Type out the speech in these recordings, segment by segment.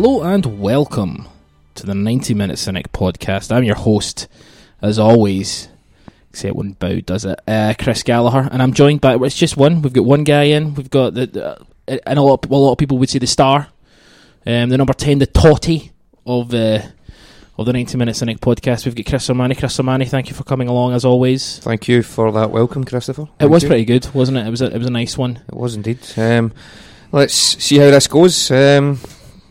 Hello and welcome to the 90 Minute Cynic podcast. I'm your host, as always, except when Bow does it, uh, Chris Gallagher, and I'm joined by, it's just one, we've got one guy in, we've got, the, the and a lot, of, a lot of people would say the star, um, the number 10, the totty of the. of the 90 Minute Cynic podcast, we've got Chris Sermanni. Chris Sermanni, thank you for coming along as always. Thank you for that welcome, Christopher. It was you. pretty good, wasn't it? It was a, it was a nice one. It was indeed. Um, let's see how this goes. Um,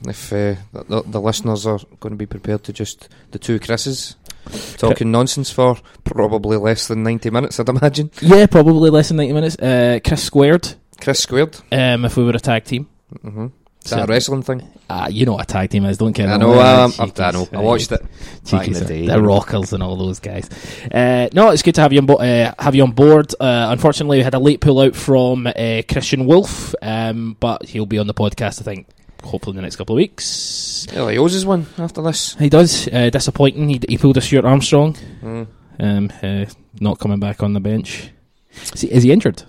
if uh, the, the, listeners are going to be prepared to just the two Chris's talking nonsense for probably less than ninety minutes, I'd imagine. Yeah, probably less than 90 minutes. Uh, Chris squared, Chris squared. um, if we were a tag team. hmm Is that a wrestling thing? Ah, you know what a tag team is, don't care. I know. Um. I, I know. I watched it back in the day. The Rockers and all those guys. Uh, no, it's good to have you on, bo- uh, have you on board. Uh, unfortunately, we had a late pull out from uh, Christian Wolf, um, but he'll be on the podcast, I think, hopefully in the next couple of weeks. Yeah, he owes us one after this. He does. Uh, disappointing. He, he pulled a Stuart Armstrong, Mm. um, uh, not coming back on the bench. Is he, is he injured?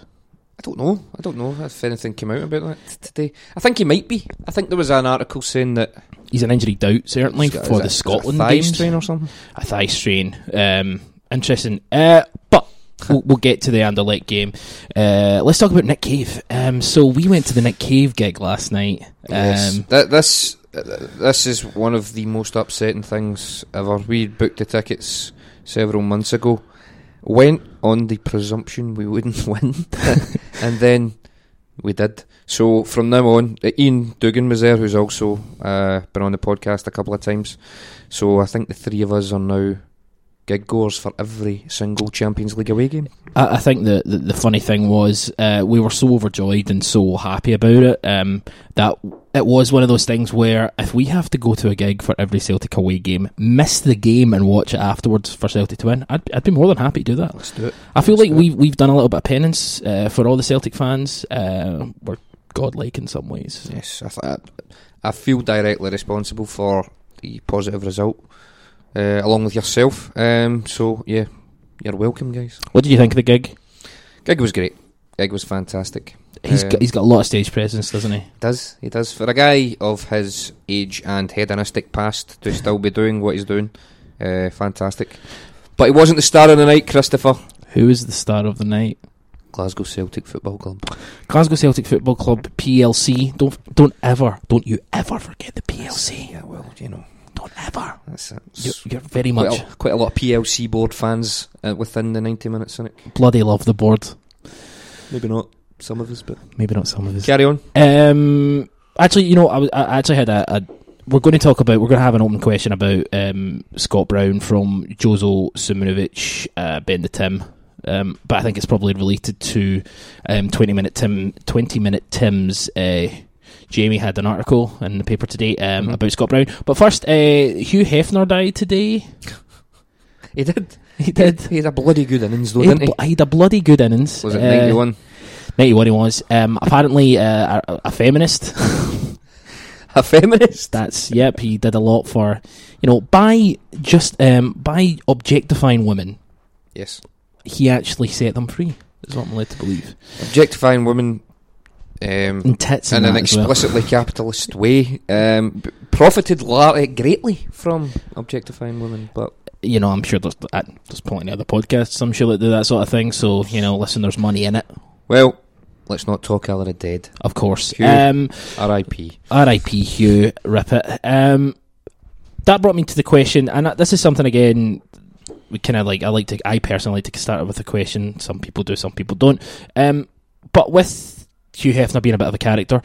I don't know. I don't know if anything came out about that today. I think he might be. I think there was an article saying that He's an injury doubt, certainly, it- for the Scotland a thigh games. strain or something. a thigh strain. Um, interesting. Uh, but we'll, we'll get to the Anderlecht game. Uh, let's talk about Nick Cave. Um, so we went to the Nick Cave gig last night. Yes. Um, Th- this this is one of the most upsetting things ever. We booked the tickets several months ago, went on the presumption we wouldn't win, and then we did. So from now on, uh, Ian Dugan was there, who's also uh, been on the podcast a couple of times. So I think the three of us are now gig goers for every single Champions League away game. I, I think the, the the funny thing was uh, we were so overjoyed and so happy about it um, that it was one of those things where if we have to go to a gig for every Celtic away game, miss the game and watch it afterwards for Celtic to win, I'd, I'd be more than happy to do that. Let's do it. I feel Let's like we've we've done a little bit of penance uh, for all the Celtic fans. Uh, we're godlike in some ways. Yes, I, th- I feel directly responsible for the positive result, uh, along with yourself. Um, so yeah, you're welcome, guys. What did you think of the gig? Gig was great. Gig was fantastic. He's Um, got, he's got a lot of stage presence, doesn't he? Does he does for a guy of his age and hedonistic past to still be doing what he's doing? Uh, fantastic. But he wasn't the star of the night, Christopher. Who is the star of the night? Glasgow Celtic Football Club. Glasgow Celtic Football Club PLC. Don't don't ever don't you ever forget the PLC. Yeah, well, you know, ever. that's it. You're, you're very Quite much a, quite a lot of PLC board fans uh, within the 90 minute cynic. bloody love the board. Maybe not some of us, but Maybe not some of us. carry on. Um, actually, you know, I, was- I actually had a, a. We're going to talk about. We're going to have an open question about um, Scott Brown from Jozo Simunovic, uh, Ben the Tim. Um, but I think it's probably related to um, twenty minute Tim. Twenty minute Tim's. Uh, Jamie had an article in the paper today um, Mhm. about Scott Brown. But first, uh, Hugh Hefner died today. He did. He did. He had a bloody good innings, though, He didn't he? bl- he had a bloody good innings. Was it Uh, 91? 91 he was. Um, apparently uh, a, a feminist. A feminist? That's yep. He did a lot for you know by just um, by objectifying women. Yes. He actually set them free. Is what I'm led to believe. Objectifying women um, in an as well. explicitly capitalist way um, profited uh, greatly from objectifying women, but You know, I'm sure there's there's plenty of other podcasts. I'm sure that do that sort of thing. So you know, listen, there's money in it, well, let's not talk the dead. of course. Hugh. Um, R.I.P. R.I.P. Hugh, rip it. Um, that brought me to the question, and this is something again. We kind of like. I like to. I personally like to start with a question. Some people do, some people don't. Um, but with Hugh Hefner being a bit of a character,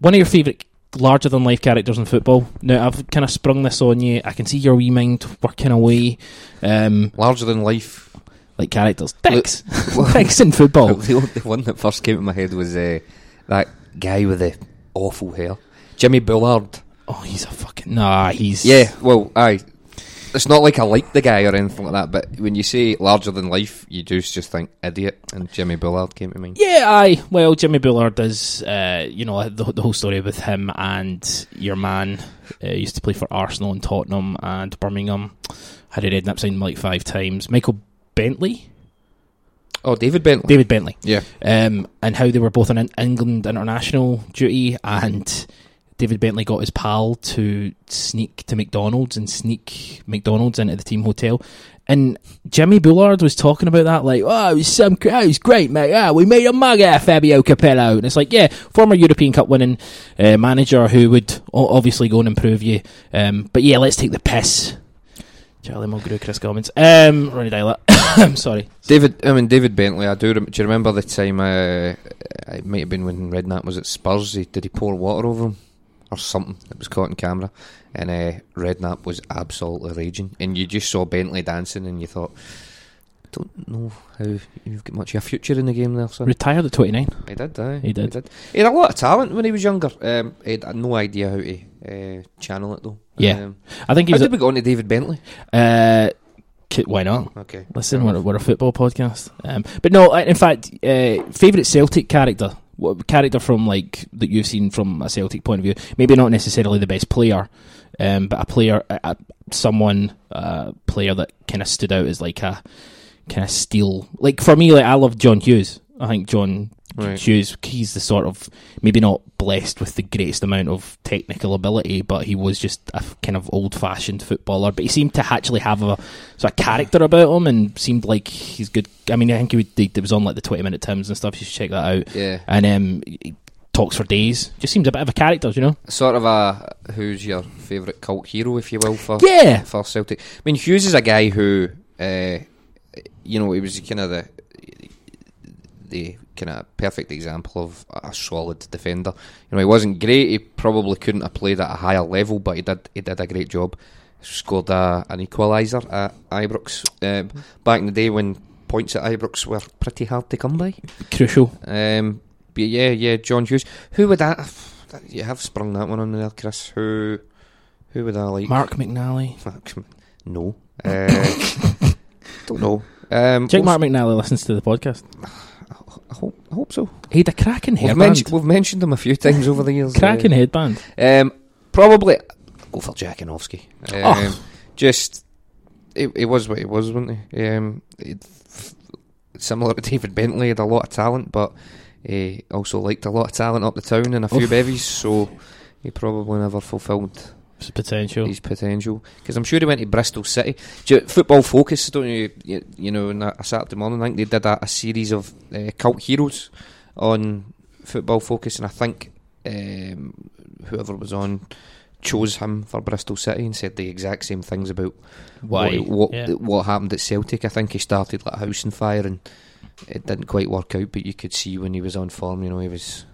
one of your favourite larger than life characters in football. Now I've kind of sprung this on you. I can see your wee mind working away. Um, Larger than life. like characters, dicks, Well- dicks in football. The, only one that first came to my head was uh, that guy with the awful hair, Jimmy Bullard. Oh, he's a fucking nah. He's Yeah, well, aye. It's not like I like the guy or anything like that, but when you say larger than life, you do just think idiot, and Jimmy Bullard came to mind. Yeah, aye. Well, Jimmy Bullard is, uh, you know, the, the whole story with him and your man uh, used to play for Arsenal and Tottenham and Birmingham. Ended up signing him like five times. Michael Bentley, Oh, David Bentley. David Bentley, Yeah. um, and how they were both on an England international duty and David Bentley got his pal to sneak to McDonald's and sneak McDonald's into the team hotel. And Jimmy Bullard was talking about that, like, oh, it was some, oh, it was great, mate. Ah, we made a mug out of Fabio Capello, and it's like, yeah, former European Cup winning uh, manager who would obviously go and improve you. Um, but yeah, let's take the piss. Charlie Mulgrew, Kris Commons, um, Ronny Deila. I'm sorry. David, I mean David Bentley. I do. Rem- do you remember the time? Uh, it might have been when Redknapp was at Spurs. He, did he pour water over him or something? that was caught on camera, and uh, Redknapp was absolutely raging. And you just saw Bentley dancing, and you thought, I don't know how you've got much of a future in the game there, son. Retired at 29. He did, aye. He did. He had a lot of talent when he was younger. Um, he had no idea how to uh, channel it though. Yeah. Um, I think he how was. did we go on to David Bentley? Uh, why not? Okay. Listen, we're, we're a football podcast. Um, but no, in fact, uh, favourite Celtic character? What character from like that you've seen from a Celtic point of view? Maybe not necessarily the best player, um, but a player, a, a, someone, uh, player that kind of stood out as like a kind of steel. Like for me, like I love John Hughes. I think John Right. Hughes, he's the sort of maybe not blessed with the greatest amount of technical ability, but he was just a kind of old-fashioned footballer. But he seemed to actually have a sort of character about him, and seemed like he's good. I mean, I think he, would, he was on like the twenty-minute Tims and stuff. You should check that out. Yeah. And um, he talks for days. Just seems a bit of a character, you know? Sort of a who's your favourite cult hero, if you will, for Yeah. for Celtic. I mean, Hughes is a guy who, uh, you know, he was kind of the the kind of perfect example of a solid defender. You know, he wasn't great. He probably couldn't have played at a higher level, but he did. He did a great job. Scored a, an equaliser at Ibrox um, back in the day when points at Ibrox were pretty hard to come by. Crucial. Um, but yeah, yeah, John Hughes. Who would that? You have sprung that one on there, Chris. Who? Who would I like? Mark McNally. no. Uh, don't know. Um, Check we'll Mark McNally listens to the podcast. I hope, I hope so. He had a cracking We've, headband. mentioned, we've mentioned him a few times over the years. cracking headband. Um, probably go for Dziekanowski. Um, Oh. Just it, it was what it was, wasn't he? Um, it, similar to David Bentley, had a lot of talent, but he also liked a lot of talent up the town and a few Oof. bevies, so he probably never fulfilled It's potential. his potential. Because I'm sure he went to Bristol City. Do you, football Focus, don't you? You, you know, on a a Saturday morning, I think they did a, a series of uh, cult heroes on Football Focus, and I think um, whoever was on chose him for Bristol City and said the exact same things about Why? what what, Yeah. what happened at Celtic. I think he started like a house on fire and it didn't quite work out, but you could see when he was on form, you know, he was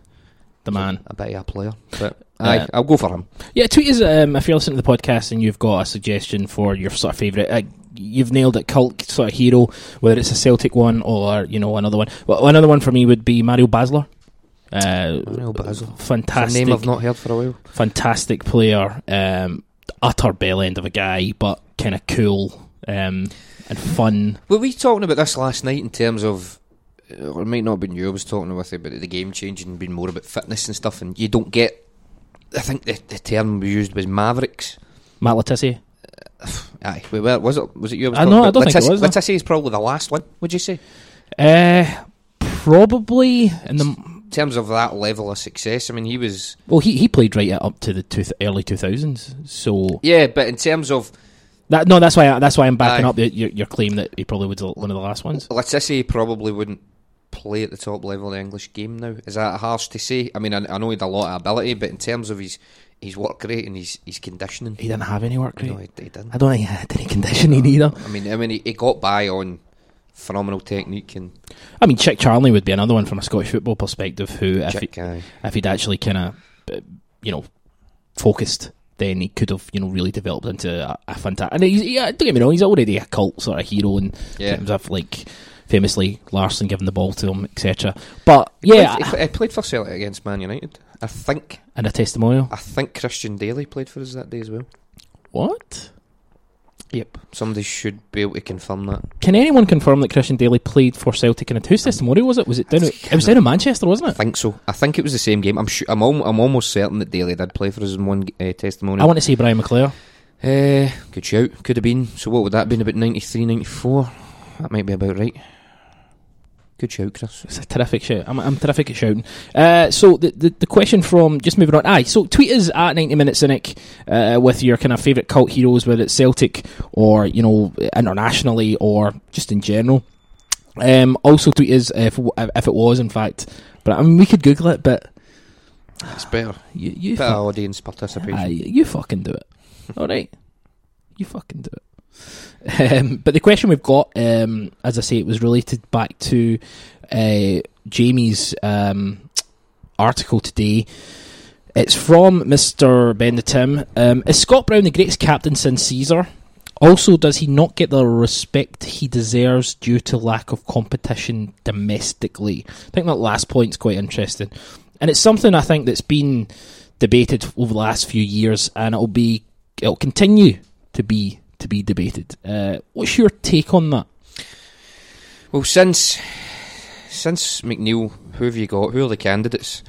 the man. a bit of a player. But Uh, I'll go for him. Yeah, tweet us um, if you're listening to the podcast and you've got a suggestion for your sort of favourite. Uh, you've nailed it, cult sort of hero, whether it's a Celtic one or you know another one. Well, another one for me would be Mario Basler. Uh, Mario Basler. Fantastic, name I've not heard for a while. fantastic player. Um, utter bell end of a guy, but kind of cool um, and fun. Were we talking about this last night in terms of, uh, or it might not have been you I was talking with you, but the game changing being more about fitness and stuff, and you don't get. I think the, the term we used was mavericks. Matt Le Tissier. Aye, we were, was it? Was it you? I, was I know, I don't think it was, no. Le Tissier is probably the last one. Would you say? Uh, probably in the In terms of that level of success, I mean, he was. well, he he played right up to the two, early two thousands. So Yeah, but in terms of that no, that's why I, that's why I'm backing Aye. up your, your your claim that he probably was one of the last ones. Le Tissier, probably wouldn't play at the top level of the English game now. Is that harsh to say? I mean, I, I know he had a lot of ability, but in terms of his his work rate and his his conditioning, He didn't have any work rate. no, he, he didn't. I don't think he had any conditioning either. I mean, I mean, he, he got by on phenomenal technique and I mean, Chic Charnley would be another one from a Scottish football perspective. Who, if he, if he'd actually kind of, you know, focused, then he could have, you know, really developed into a, a fantastic. And he's, yeah, don't get me wrong, he's already a cult sort of hero in Yeah. terms of like famously Larsson giving the ball to him, etc. But yeah, played, he played for Celtic against Man United. I think. and a testimonial. I think Christian Dailly played for us that day as well. What? Yep. Somebody should be able to confirm that. Can anyone confirm that Christian Dailly played for Celtic in a whose testimonial was it? Was it down? It was down in Manchester, wasn't it? I think so. I think it was the same game. I'm sure. I'm, al- I'm almost certain that Dailly did play for us in one uh, I want to see Brian McClair. Uh, good shout. Could have been. So what would that have been? About 93, 94? That might be about right. Good shout, Chris. It's a terrific shout. I'm, I'm terrific at shouting. Uh, so the, the the question from just moving on. Aye, so tweet us at 90 Minute Cynic uh, with your kind of favourite cult heroes, whether it's Celtic or you know internationally or just in general. Um, also tweet us if if it was in fact, but I mean we could Google it, but It's better. you you Better fu- audience participation. aye, you fucking do it. All right, you fucking do it. Um, but the question we've got, um, as I say, it was related back to uh, Jamie's um, article today. It's from Mr. Ben the Tim. Um, is Scott Brown the greatest captain since Caesar? Also, does he not get the respect he deserves due to lack of competition domestically? I think that last point's quite interesting. And it's something I think that's been debated over the last few years, and it'll be it'll continue to be to be debated. Uh, what's your take on that? Well, since since McNeill, who have you got? Who are the candidates?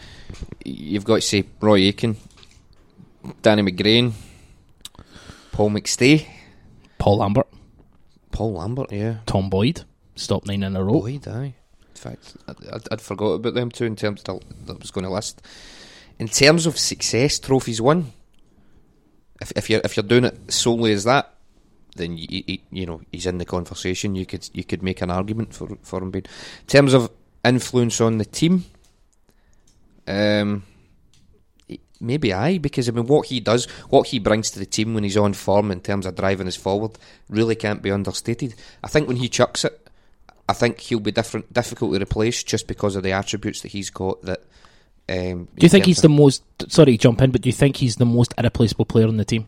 You've got to say Roy Aitken, Danny McGrain, Paul McStay, Paul Lambert, Paul Lambert, yeah. Tom Boyd, stop nine in a row. Boyd, aye. In fact, I'd, I'd, I'd forgot about them too in terms that I was going to list. In terms of success, trophies won. If, if you're if you're doing it solely as that, then you, you, you know he's in the conversation. You could you could make an argument for for him being. In terms of influence on the team, um, maybe I because I mean what he does, what he brings to the team when he's on form in terms of driving us forward, really can't be understated. I think when he chucks it, I think he'll be different, difficult to replace just because of the attributes that he's got. That um, Do you think he's the most? Sorry, jump in, but do you think he's the most irreplaceable player on the team?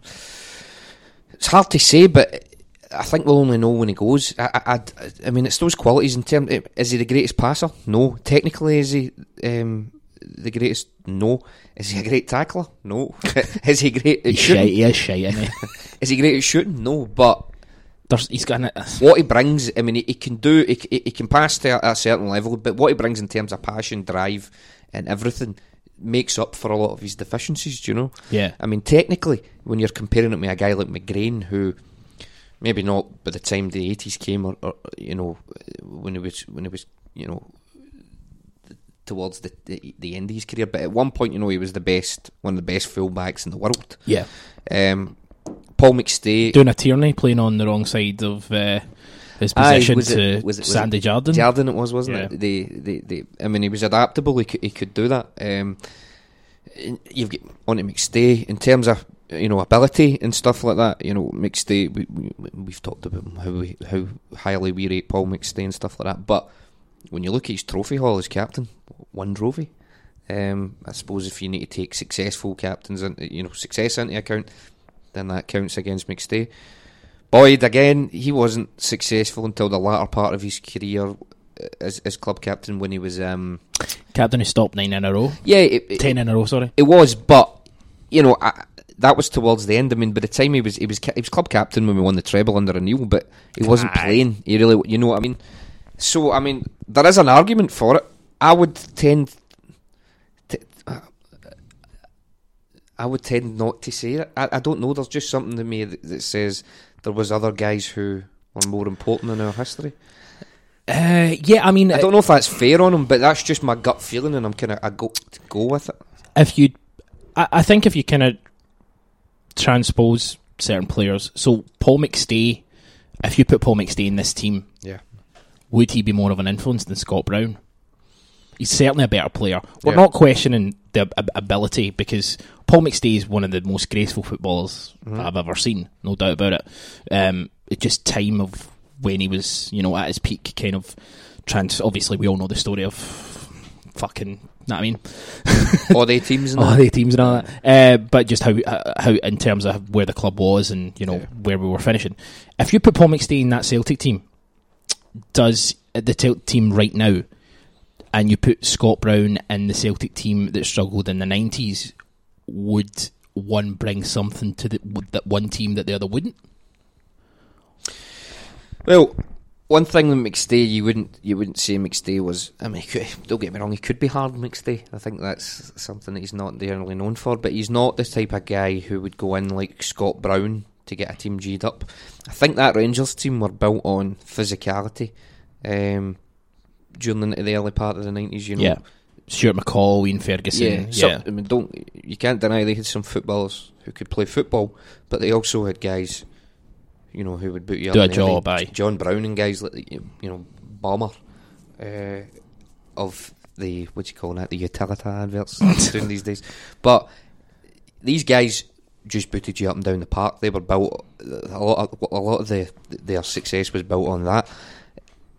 It's hard to say, but I think we'll only know when he goes. I, I, I mean, it's those qualities in terms. Of is he the greatest passer? No. Technically, is he um, the greatest? No. Is he a great tackler? No. is he great at He's shite. shooting? He is shite, isn't he? Is he great at shooting? No. But There's, he's got an, what he brings, I mean, he, he can do, he, c- he can pass to a, a certain level, but what he brings in terms of passion, drive, and everything makes up for a lot of his deficiencies. Do you know? yeah. I mean, technically, when you're comparing it with a guy like McGrain, who maybe not by the time the eighties came, or, or you know, when he was when he was you know towards the, the the end of his career, but at one point, you know, he was the best, one of the best fullbacks in the world. Yeah. Um, Paul McStay, Doing a Tierney playing on the wrong side of uh, his Aye, position was it- to was it- was Sandy Jardine. Jardin it was, wasn't Yeah. it? The, the, the, I mean, he was adaptable. He could, he could do that. Um, you've got on to McStay in terms of you know ability and stuff like that. You know, McStay. We, we we've talked about how we, how highly we rate Paul McStay and stuff like that. But when you look at his trophy haul as captain, one trophy. Um, I suppose if you need to take successful captains into you know success into account, then that counts against McStay. Boyd again, he wasn't successful until the latter part of his career uh, as, as club captain when he was. Um, Captain who stopped nine in a row. yeah, it, it, Ten in a row, sorry. it was, but you know I, that was towards the end. I mean, by the time he was he was he was club captain when we won the treble under a O'Neill, but he wasn't Aye. playing. He really, you know what I mean. So I mean, there is an argument for it. I would tend. To, uh, I would tend not to say it. I, I don't know. There's just something to me that, that says there was other guys who were more important in our history. Uh, yeah, I mean, I don't know if that's fair on him, but that's just my gut feeling, and I'm kind of I go go with it. if you, I, I think if you kind of transpose certain players, so Paul McStay, if you put Paul McStay in this team, Yeah. would he be more of an influence than Scott Brown? He's certainly a better player. We're Yeah. not questioning the ability because Paul McStay is one of the most graceful footballers Mhm. I've ever seen, no doubt about it. Um, it's just time of when he was, you know, at his peak, kind of trans. Obviously, we all know the story of fucking. Know what I mean, All the teams and all that. the teams and all that. Uh, but just how uh, how in terms of where the club was and you know Yeah. where we were finishing. If you put Paul McStay in that Celtic team, does the Celtic team right now, and you put Scott Brown in the Celtic team that struggled in the nineties, would one bring something to the that one team that the other wouldn't? Well, one thing with McStay, you wouldn't you wouldn't say McStay was. I mean, don't get me wrong, he could be hard McStay. I think that's something that he's not generally known for. But he's not the type of guy who would go in like Scott Brown to get a team g'd up. I think that Rangers team were built on physicality. Um, during the, the early part of the nineties. You know, Yeah. Stuart McCall, Ian Ferguson. yeah. Yeah, I mean, don't you can't deny they had some footballers who could play football, but they also had guys, you know, who would boot you Do up. a job. John Brown and guys like you you know Bomber, uh, of the what do you call that? The utility adverts doing these days, but these guys just booted you up and down the park. They were built a lot. Of, a lot of the their success was built on that.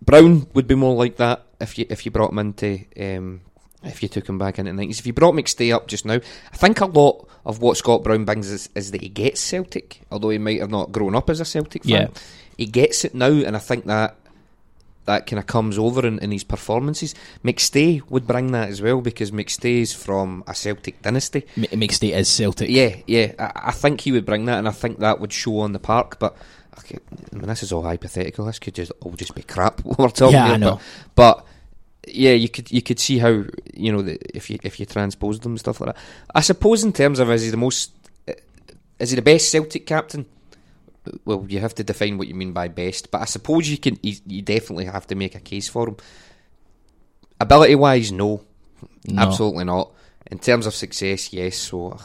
Brown would be more like that if you if you brought him into um, if you took him back into the nineties. If you brought McStay up just now, I think a lot of what Scott Brown brings is, is that he gets Celtic, although he might have not grown up as a Celtic fan. Yeah. He gets it now, and I think that that kind of comes over in, in his performances. McStay would bring that as well because McStay's from a Celtic dynasty. M- McStay is Celtic. Yeah, yeah. I, I think he would bring that, and I think that would show on the park. But I mean, this is all hypothetical. This could just all just be crap. What we're talking Yeah, I know. But, but yeah, you could you could see how you know the, if you if you transpose them and stuff like that. I suppose in terms of is he the most uh, is he the best Celtic captain? Well, you have to define what you mean by best, but I suppose you can. You, you definitely have to make a case for him. Ability wise, no, No. absolutely not. In terms of success, yes. So,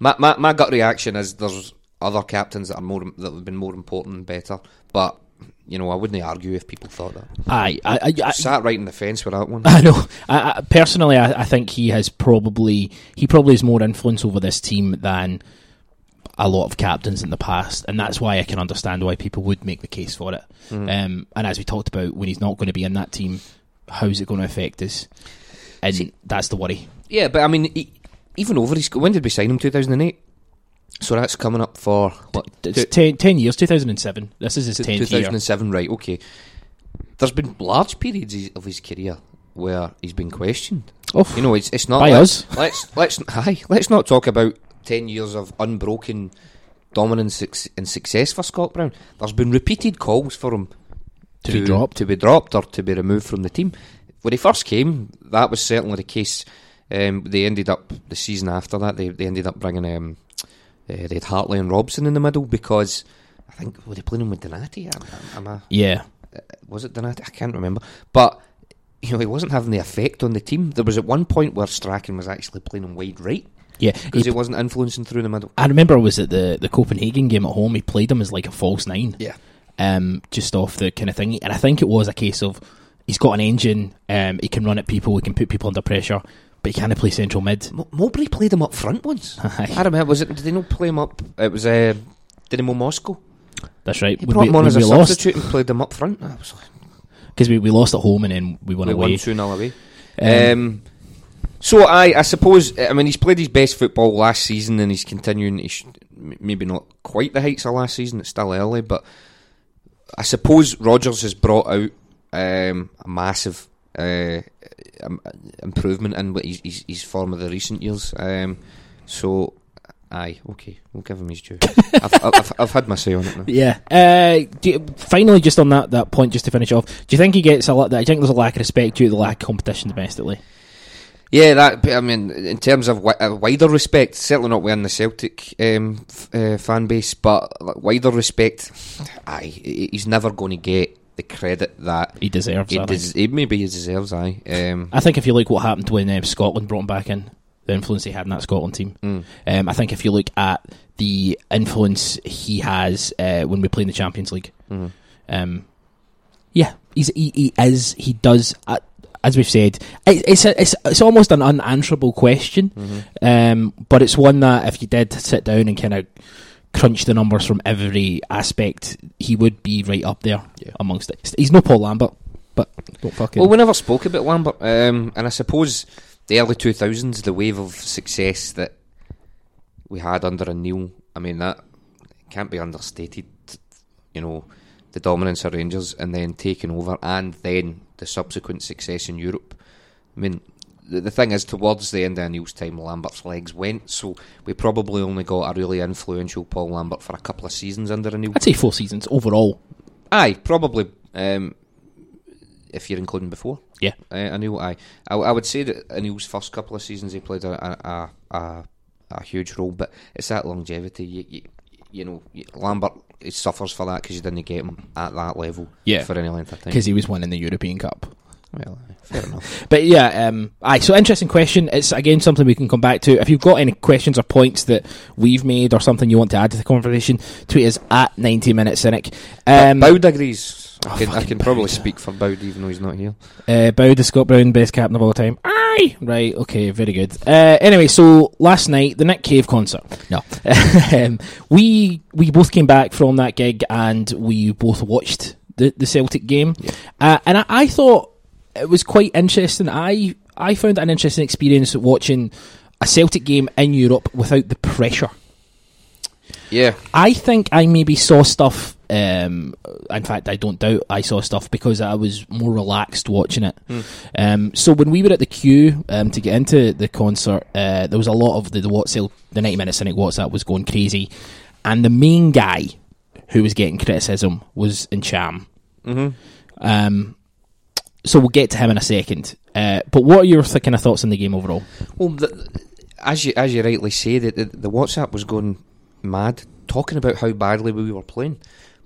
my, my my gut reaction is there's other captains that are more that have been more important and better. But you know, I wouldn't argue if people thought that. Aye, I, I, I, Sat right in the fence with that one. I know. I, I, personally, I, think he has probably he probably has more influence over this team than a lot of captains in the past, and that's why I can understand why people would make the case for it. Um, and as we talked about, when he's not going to be in that team, how's it going to affect us? And See- that's the worry. Yeah, but I mean, he, even over his when did we sign him? Two thousand and eight. So that's coming up for what? It's two- ten, 10 years, two thousand and seven. This is his tenth year. 2007, right? Okay. There's been large periods of his career where he's been questioned. Oh, You know, it's it's not By like- us. Let's let's hi, let's not talk about ten years of unbroken dominance and success for Scott Brown. There's been repeated calls for him To be dropped. to be dropped, or to be removed from the team. When he first came, that was certainly the case. Um, they ended up the season after that. They they ended up bringing um, uh, they had Hartley and Robson in the middle because I think were they playing him with Donati? Am, am I, yeah, was it Donati? I can't remember. But you know, he wasn't having the effect on the team. There was at one point where Strachan was actually playing him wide right yeah. because He- he wasn't influencing through the middle. I remember was at the the Copenhagen game at home. He played him as like a false nine. Yeah. um, just off the kind of thing. And I think it was a case of he's got an engine, um, he can run at people, he can put people under pressure, but he can't play central mid. Mo- Mowbray played him up front once. Aye. I remember. Was it? Did they not play him up? It was uh, Dynamo Moscow. That's right. He When brought we, him on as we a lost substitute and played him up front. I like, because we, we lost at home and then we won we away. won two 0 away. Um, Um, so I, I suppose, I mean, he's played his best football last season, and he's continuing. He sh- maybe not quite the heights of last season. It's still early, but I suppose Rodgers has brought out um, a massive uh, um, improvement in what his, his, his form of the recent years. Um, so, aye, okay, we'll give him his due. I've, I've, I've had my say on it now. yeah. Uh, do you- finally, just on that, that point, just to finish off, do you think he gets a lot? Do you think there's a lack of respect due to the lack of competition domestically? Yeah, that. I mean, in terms of wi- a wider respect, certainly not within the Celtic um, f- uh, fan base, but wider respect, aye, he's never going to get the credit that He deserves. he, I, des- he maybe he deserves. Aye, um, I think if you look what happened when um, Scotland brought him back in, the influence he had in that Scotland team. mm, Um, I think if you look at the influence he has uh, when we play in the Champions League, mhm. um, yeah, he's, he, he is, he does, uh, as we've said, it, it's, a, it's it's almost an unanswerable question, Mhm. um, but it's one that if you did sit down and kind of crunch the numbers from every aspect, he would be right up there Yeah. amongst it. He's no Paul Lambert, but don't fucking. Well, we never spoke about Lambert, um, and I suppose the early two thousands, the wave of success that we had under O'Neill. I mean, that can't be understated. You know, the dominance of Rangers and then taking over, and then the subsequent success in Europe. I mean, the, the thing is, towards the end of Neil's time, Lambert's legs went, so we probably only got a really influential Paul Lambert for a couple of seasons under O'Neill. I'd say four seasons overall. Aye, probably. Um, if you're including before, Yeah. uh, O'Neill. Aye, I, I would say that O'Neill's first couple of seasons he played a a, a, a, huge role, but it's that longevity. You, you, you know, Lambert he suffers for that because you didn't get him at that level Yeah. for any length of time. because he was winning the European Cup. Well, fair enough. But yeah, um, aye. So interesting question. It's again something we can come back to. If you've got any questions or points that we've made or something you want to add to the conversation, tweet us at ninety minute cynic. Um, Boud agrees. I Oh, can, I can probably speak for Boud even though he's not here. Uh, Bow the Scott Brown, best captain of all time. Aye! Right, okay, very good. Uh, anyway, so last night, the Nick Cave concert. No. um, we we both came back from that gig and we both watched the, the Celtic game. Yeah. Uh, and I, I thought it was quite interesting. I, I found it an interesting experience watching a Celtic game in Europe without the pressure. Yeah, I think I maybe saw stuff. Um, in fact, I don't doubt I saw stuff because I was more relaxed watching it. Hmm. Um, so when we were at the queue um, to get into the concert, uh, there was a lot of the, the WhatsApp, the ninety minute cynic WhatsApp was going crazy, and the main guy who was getting criticism was Ntcham. hmm Um, so we'll get to him in a second. Uh, but what are your kind of thoughts on the game overall? Well, the, as you as you rightly say, the, the, the WhatsApp was going mad, talking about how badly we were playing.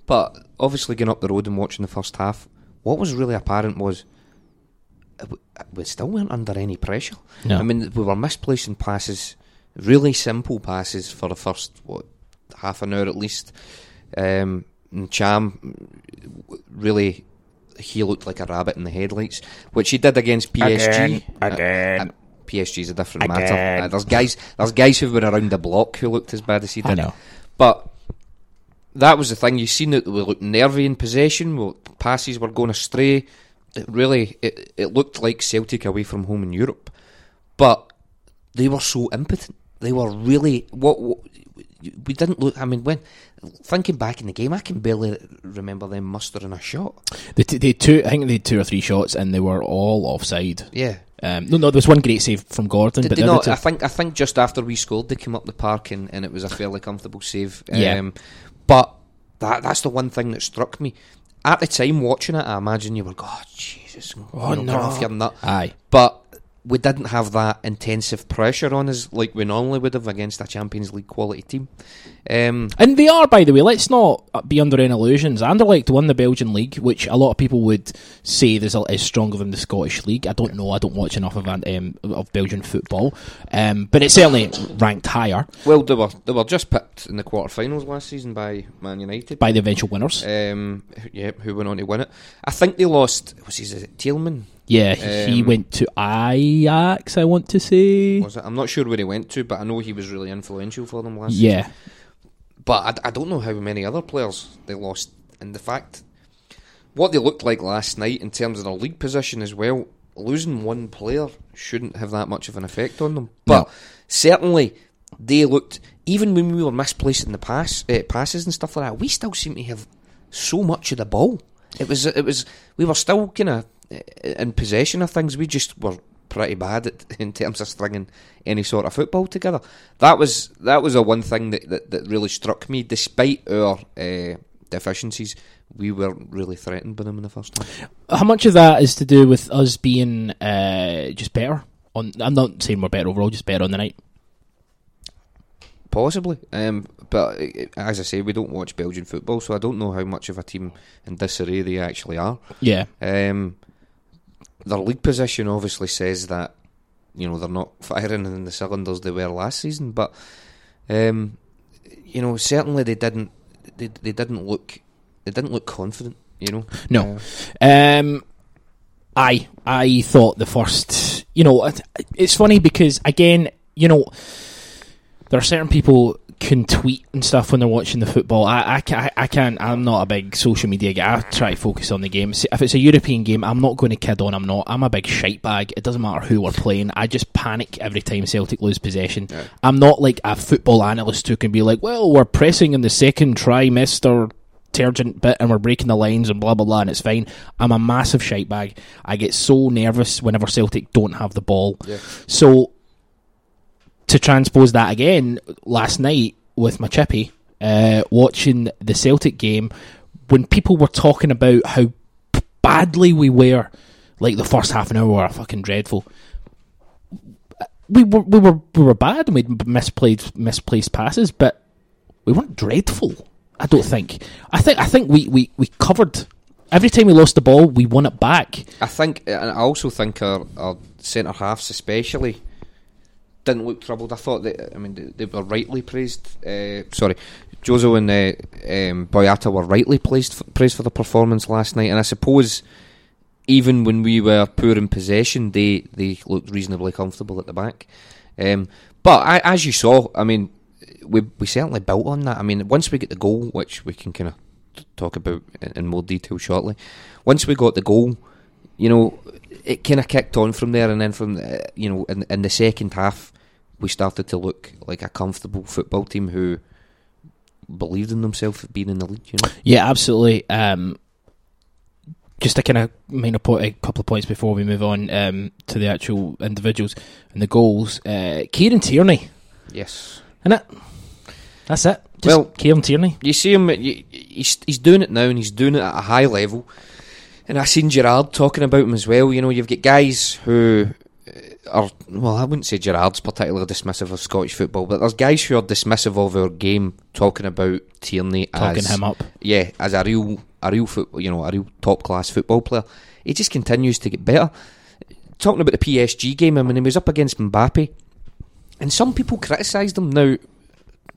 But obviously, going up the road and watching the first half, what was really apparent was uh, we- we still weren't under any pressure. No. I mean, we were misplacing passes, really simple passes for the first what half an hour at least. Um, and Ntcham really he looked like a rabbit in the headlights, which he did against PSG. Again, Uh, uh, PSG is a different Again. matter. Uh, there's guys, there's guys who were around the block who looked as bad as he did. But that was the thing. You seen that we looked nervy in possession. We, passes were going astray. It really, it, it looked like Celtic away from home in Europe. But they were so impotent. They were really what, what we didn't look. I mean, when thinking back in the game, I can barely remember them mustering a shot. They, t- they two, I think they had two or three shots, and they were all offside. Yeah. Um, no, no, there was one great save from Gordon, Did but not? I think I think just after we scored, they came up the park and, and it was a fairly comfortable save. Yeah. Um, but that that's the one thing that struck me at the time watching it. I imagine you were, God, Jesus, Oh, you know, no. off your nut. aye, But we didn't have that intensive pressure on us like we normally would have against a Champions League quality team. Um, and they are, by the way. Let's not be under any illusions. Anderlecht won the Belgian league, which a lot of people would say a, is stronger than the Scottish league. I don't know. I don't watch enough of um, of Belgian football, um, but it's certainly ranked higher well, they were they were just picked in the quarterfinals last season by Man United. by the eventual winners. Um, yeah, who went on to win it? I think they lost. Was he is it Tielemans? Yeah, he um, went to Ajax. I want to say. Was it? I'm not sure where he went to, but I know he was really influential for them last. season. Yeah, But I, I don't know how many other players they lost. And the fact, what they looked like last night in terms of their league position as well, losing one player shouldn't have that much of an effect on them. But certainly, they looked, even when we were misplacing the pass uh, passes and stuff like that, we still seem to have so much of the ball. It was, it was, we were still kind of in possession of things. We just were pretty bad at, in terms of stringing any sort of football together. That was that was a one thing that, that, that really struck me. Despite our uh, deficiencies, we weren't really threatened by them in the first half. how much of that is to do with us being uh, just better? On, I'm not saying we're better overall, just better on the night. Possibly, um, but uh, as I say, we don't watch Belgian football, so I don't know how much of a team in disarray they actually are. Yeah, Um, their league position obviously says that you know they're not firing in the cylinders they were last season, but um, you know certainly they didn't they, they didn't look they didn't look confident. You know, No. Uh, Um, I I thought the first, you know, it- it's funny because again, you know, there are certain people can tweet and stuff when they're watching the football. I I, ca- I can't. I'm not a big social media guy. I try to focus on the game. If it's a European game, I'm not going to kid on. I'm not. I'm a big shite bag. It doesn't matter who we're playing. I just panic every time Celtic lose possession. Yeah. I'm not like a football analyst who can be like, well, we're pressing in the second trimester turgent bit and we're breaking the lines and blah blah blah and it's fine. I'm a massive shite bag. I get so nervous whenever Celtic don't have the ball. Yeah. So to transpose that again, last night with my chippy, uh, watching the Celtic game, when people were talking about how badly we were, like the first half an hour were fucking dreadful. We were we were we were bad and we misplaced misplaced passes, but we weren't dreadful. I don't think. I think I think we, we, we covered every time we lost the ball, we won it back. I think, and I also think our, our centre halves, especially, didn't look troubled. I thought that, I mean, they, they were rightly praised. Uh, sorry, Jozo and uh, um, Boyata were rightly praised for, praised for the performance last night, and I suppose even when we were poor in possession, they they looked reasonably comfortable at the back. Um, but I, as you saw, I mean, we we certainly built on that. I mean, once we get the goal, which we can kind of talk about in, in more detail shortly. Once we got the goal, you know, it kind of kicked on from there, and then from uh, you know, in, in the second half, we started to look like a comfortable football team who believed in themselves being in the league. You know, Yeah, absolutely. Um, just to kind of minor point, a couple of points before we move on um, to the actual individuals and the goals. Uh, Kieran Tierney, yes. and it. That's it. Just Well- Kieran Tierney. You see him, you, he's he's doing it now, and he's doing it at a high level. And I seen Gerrard talking about him as well. You know, you've got guys who are well, I wouldn't say Gerrard's particularly dismissive of Scottish football, but there's guys who are dismissive of our game talking about Tierney Talking as him up. yeah, as a real a real foot, you know, a real top class football player. He just continues to get better. Talking about the PSG game, I mean, he was up against Mbappe, and some people criticised him. Now,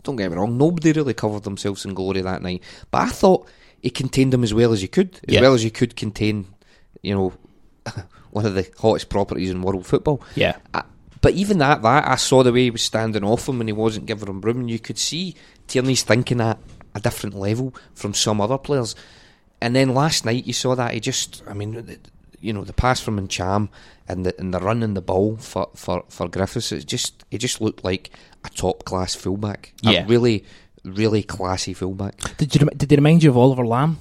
don't get me wrong, nobody really covered themselves in glory that night, but I thought he contained him as well as he could, as Yeah. well as you could contain, you know, one of the hottest properties in world football. Yeah. I, but even that, that I saw the way he was standing off him when he wasn't giving him room, and you could see Tierney's thinking at a different level from some other players. And then last night you saw that he just, I mean, you know, the pass from Ntcham and the and the run and the ball for for for Griffiths, it just it just looked like a top class fullback, Yeah. a really really classy fullback. Did you did they remind you of Oliver Lahm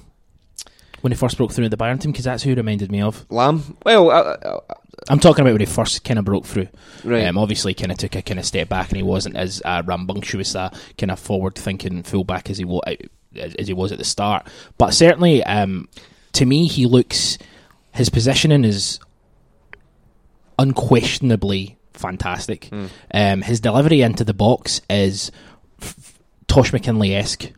when he first broke through in the Bayern team? Because that's who he reminded me of. Lahm, well, uh, uh, I'm talking about when he first kind of broke through. right, Um, obviously, kind of took a kind of step back, and he wasn't as uh, rambunctious, a kind of forward-thinking fullback as he was as, as he was at the start. But certainly, um, to me, he looks his positioning is unquestionably fantastic. Hmm. Um, his delivery into the box is f- Tosh McKinlay esque.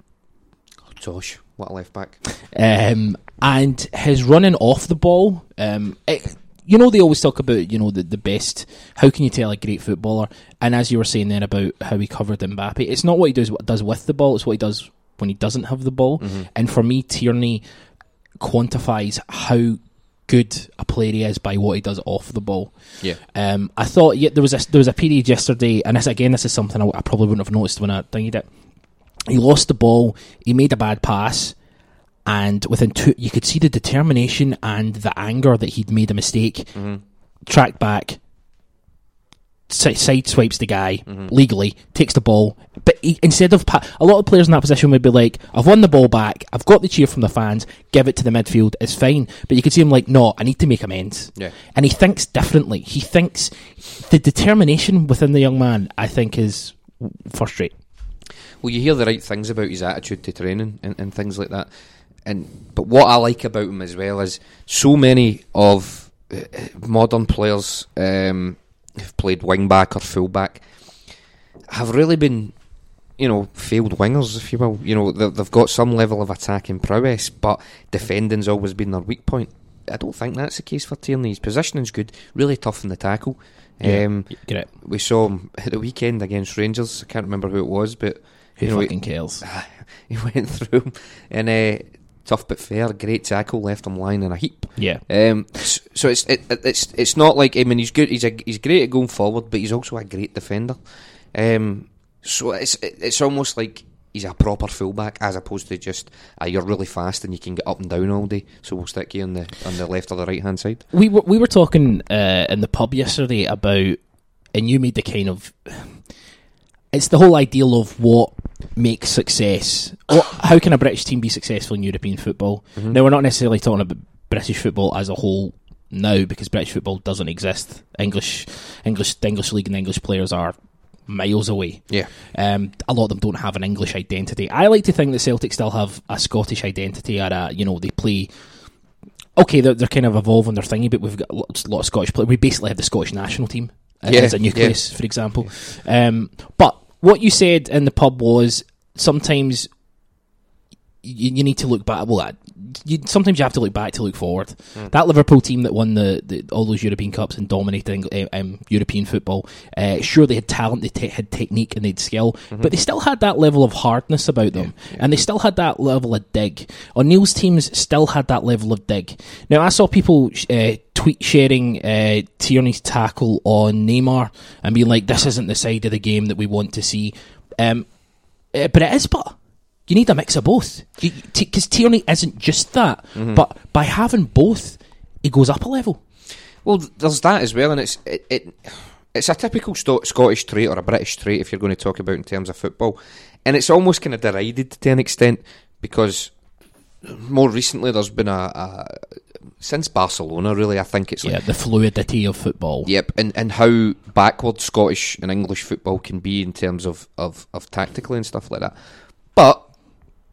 Tosh, what a left back. Um, and his running off the ball, um, it, you know, they always talk about you know the, the best. How can you tell a great footballer? And as you were saying then about how he covered Mbappe, it's not what he does does with the ball; it's what he does when he doesn't have the ball. And for me, Tierney quantifies how good a player he is by what he does off the ball. Yeah, Um, I thought yeah, there was a there was a period yesterday, and this again, this is something I, I probably wouldn't have noticed when I dinged it. He lost the ball. He made a bad pass, and within two, you could see the determination and the anger that he'd made a mistake. Mm-hmm. Tracked back, si- side swipes the guy mm-hmm. legally, takes the ball, but he, instead of pa- a lot of players in that position would be like, "I've won the ball back. I've got the cheer from the fans. Give it to the midfield. It's fine." But you could see him like, "No, I need to make amends." yeah. and he thinks differently. He thinks the determination within the young man, I think, is first rate. Well, you hear the right things about his attitude to training and, and things like that. And but what I like about him as well is so many of uh, modern players um, who've played wing back or full back have really been, you know, failed wingers, if you will. You know, they- they've got some level of attacking prowess, but defending's always been their weak point. I don't think that's the case for Tierney. His positioning's good, really tough in the tackle. Um, Get it? we saw him at the weekend against Rangers. I can't remember who it was, but Who you know, fucking cares? he went through him and uh, tough but fair, great tackle, left him lying in a heap. Yeah, Um, so it's it, it- it's it's not like I mean he's good. He's a, he's great at going forward, but he's also a great defender. Um, so it's it, it's almost like he's a proper fullback as opposed to just uh, you're really fast and you can get up and down all day. So we'll stick you on the on the left or the right hand side. we were we were talking uh, in the pub yesterday about, and you made the kind of, it's the whole ideal of what makes success. What, how can a British team be successful in European football? Now we're not necessarily talking about British football as a whole now because British football doesn't exist. English, English, the English league and English players are miles away. Yeah, Um, a lot of them don't have an English identity. I like to think that Celtic still have a Scottish identity, or a, you know, they play. Okay, they're, they're kind of evolving their thingy, but we've got a lot, a lot of Scottish players. We basically have the Scottish national team Yeah, as a nucleus, for example. Um, but what you said in the pub was sometimes you, you need to look back. Well, you, sometimes you have to look back to look forward. Hmm. That Liverpool team that won the, the all those European Cups and dominated uh, um, European football, uh, sure they had talent, they te- had technique, and they had skill, Mm-hmm. but they still had that level of hardness about them, and they still had that level of dig. O'Neill's teams still had that level of dig. Now I saw people uh, tweet sharing uh, Tierney's tackle on Neymar and being like, "This isn't the side of the game that we want to see," um, but it is, but. You need a mix of both because Tierney isn't just that, Mm-hmm. but by having both, he goes up a level. Well, there's that as well, and it's it, it it's a typical Sto- Scottish trait or a British trait if you're going to talk about in terms of football, and it's almost kind of derided to an extent because more recently there's been a, a since Barcelona really I think it's like Yeah, the fluidity of football. Yep, and, and how backward Scottish and English football can be in terms of, of, of tactically and stuff like that. But,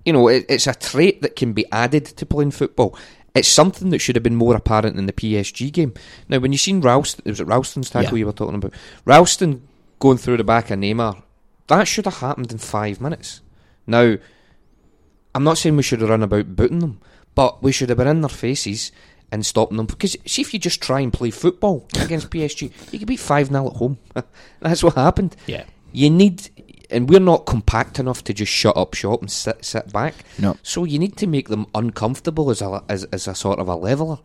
you know, it, it's a trait that can be added to playing football. It's something that should have been more apparent in the PSG game. Now, when you seen Ralston, it was it Ralston's tackle Yeah. you were talking about? Ralston going through the back of Neymar, that should have happened in five minutes. Now, I'm not saying we should have run about booting them, but we should have been in their faces and stopping them. Because see if you just try and play football against PSG, you could beat 5 0 at home. That's what happened. Yeah. You need, and we're not compact enough to just shut up shop and sit, sit back. No. So you need to make them uncomfortable as a, as, as a sort of a leveler.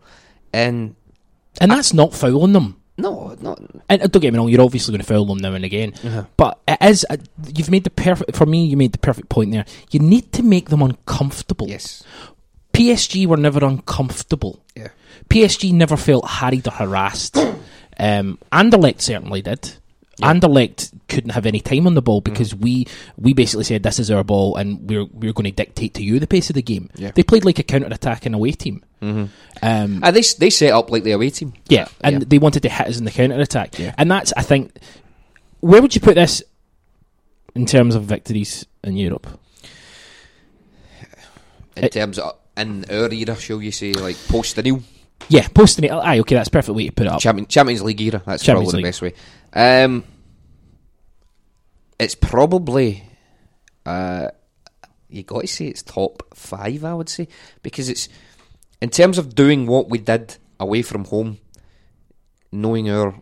And And that's not fouling them. no, not. And uh, don't get me wrong, you're obviously going to foul them now and again. Uh-huh. But it is, uh, you've made the perfect, for me, you made the perfect point there. You need to make them uncomfortable. Yes. PSG were never uncomfortable. Yeah. PSG never felt harried or harassed. um, Anderlecht certainly did. Anderlecht couldn't have any time on the ball because we we basically said this is our ball and we're we're going to dictate to you the pace of the game. Yeah. They played like a counter attacking away team. Mm-hmm. Um, Uh, they, they set up like the away team. yeah, and Yeah. they wanted to hit us in the counter attack. Yeah. And that's I think where would you put this in terms of victories in Europe? In It- terms of, in our era, shall you say, like post the new Yeah, posting it. Aye, okay, that's a perfect way to put it up. Champion, Champions League era. That's Champions probably League. the best way. Um, it's probably uh, you got to say it's top five. I would say because it's in terms of doing what we did away from home, knowing our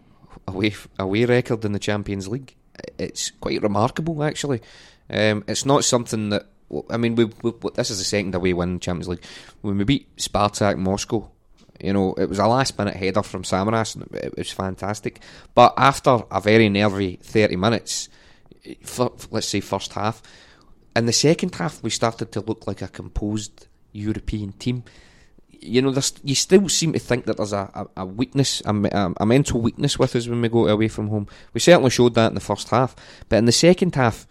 away away record in the Champions League, it's quite remarkable. Actually, um, it's not something that. I mean, we, we, this is the second away win in Champions League. When we beat Spartak Moscow, you know, it was a last minute header from Samaras, and it was fantastic. But after a very nervy 30 minutes, for, let's say first half, in the second half, we started to look like a composed European team. You know, you still seem to think that there's a, a, a weakness, a, a, a mental weakness with us when we go away from home. We certainly showed that in the first half. But in the second half,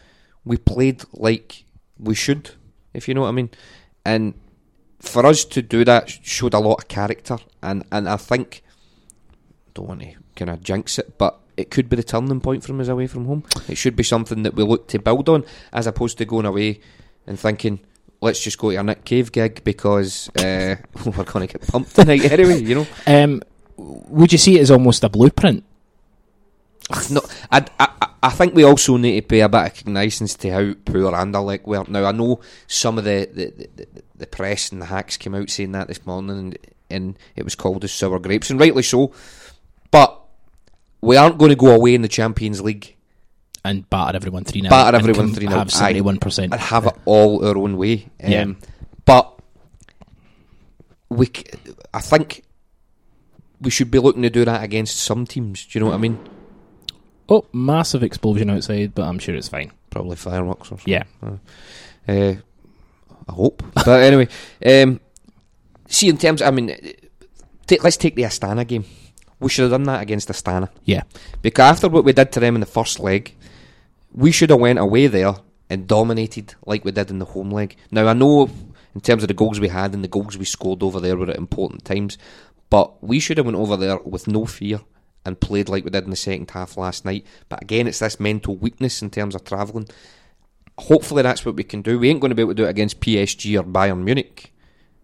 we played like we should, if you know what I mean. And for us to do that showed a lot of character, and, and I think don't want to kind of jinx it, but it could be the turning point from us away from home. It should be something that we look to build on, as opposed to going away and thinking, let's just go to a Nick Cave gig because uh, we're going to get pumped tonight anyway. You know, Um, would you see it as almost a blueprint? no, I, I, I think we also need to pay a bit of cognizance to how poor Anderlecht were. Now I know some of the the, the, the press and the hacks came out saying that this morning, and, and it was called as sour grapes, and rightly so. But we aren't going to go away in the Champions League And batter everyone 3 0. Batter everyone 3-0. Have Aye. 71%. and have it all our own way. Um, Yeah. But we, I think we should be looking to do that against some teams. Do you know what I mean? Oh, massive explosion outside, but I'm sure it's fine. Probably fireworks or something. Yeah. Uh, I hope. but anyway, um, see, in terms, I mean, ta let's take the Astana game. We should have done that against Astana Yeah. because after what we did to them in the first leg, we should have went away there and dominated like we did in the home leg. Now I know in terms of the goals we had and the goals we scored over there were at important times, but we should have went over there with no fear and played like we did in the second half last night. But again, it's this mental weakness in terms of travelling. Hopefully, that's what we can do. We ain't going to be able to do it against PSG or Bayern Munich,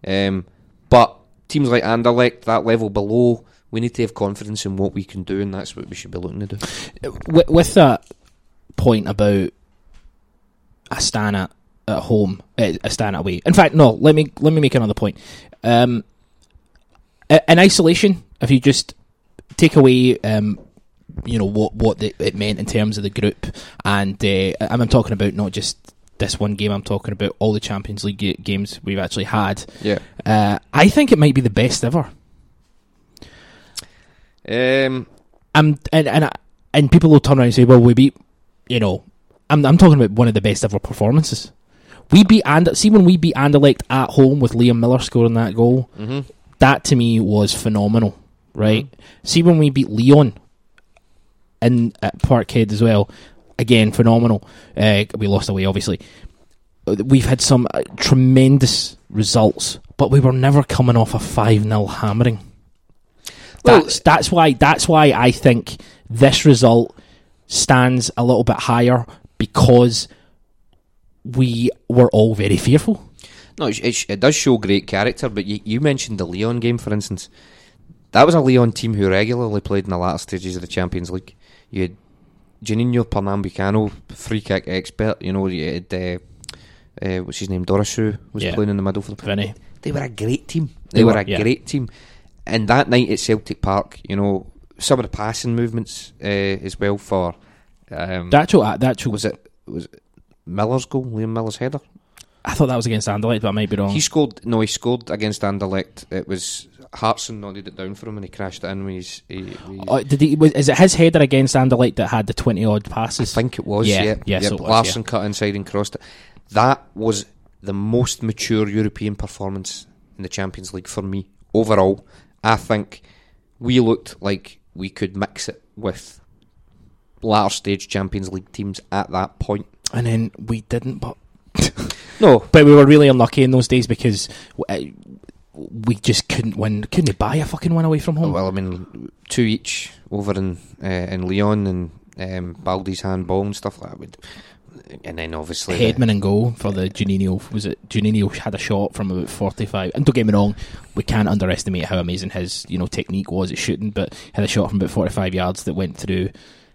um, but teams like Anderlecht, that level below, we need to have confidence in what we can do, and that's what we should be looking to do. With, with that point about Astana, at home, uh, stand away. In fact, no. Let me let me make another point. Um, in isolation, if you just take away, um, you know what what the, it meant in terms of the group, and uh, I'm talking about not just this one game. I'm talking about all the Champions League ga- games we've actually had. Yeah. Uh, I think it might be the best ever. Um, Um, and and I- and people will turn around and say, "Well, we beat," you know, I'm I'm talking about one of the best ever performances. We beat and see when we beat Anderlecht at home with Liam Miller scoring that goal. mhm. That to me was phenomenal, right? See when we beat Leon in at Parkhead as well. Again, phenomenal. Uh, we lost away, obviously. We've had some uh, tremendous results, but we were never coming off a five 0 hammering. Well- That's that's why that's why I think this result stands a little bit higher because we were all very fearful. No, it, it, it does show great character, but you, you mentioned the Leon game, for instance. That was a Leon team who regularly played in the latter stages of the Champions League. You had Juninho Pernambucano, free kick expert. You know, you had, uh, uh, what's his name, Dhorasoo, was Yeah. playing in the middle for them. Vinny. They were a great team. They, They were, were, a yeah. great team. And that night at Celtic Park, you know, some of the passing movements uh, as well for. Um, The actual, the actual was it was it Miller's goal, Liam Miller's header? I thought that was against Anderlecht, but I might be wrong. He scored. No, he scored against Anderlecht. It was Hartson nodded it down for him, and he crashed it in with his. He, with Oh, did he? Was, is it his header against Anderlecht that had the twenty odd passes? I think it was. Yeah, Yeah, yeah, Yep, so was, Larsson cut inside and crossed it. That was the most mature European performance in the Champions League for me overall. I think we looked like we could mix it with latter stage Champions League teams at that point. and then we didn't. But No, but we were really unlucky in those days because uh, we just couldn't win. Couldn't buy a fucking win away from home? Well, I mean, two each over in uh, in Leon and um, Baldy's handball and stuff like that. And then obviously the- Hedman and goal for the Juninho. Was it Juninho had a shot from about forty-five? And don't get me wrong, we can't underestimate how amazing his you know technique was at shooting. But he had a shot from about forty-five yards that went through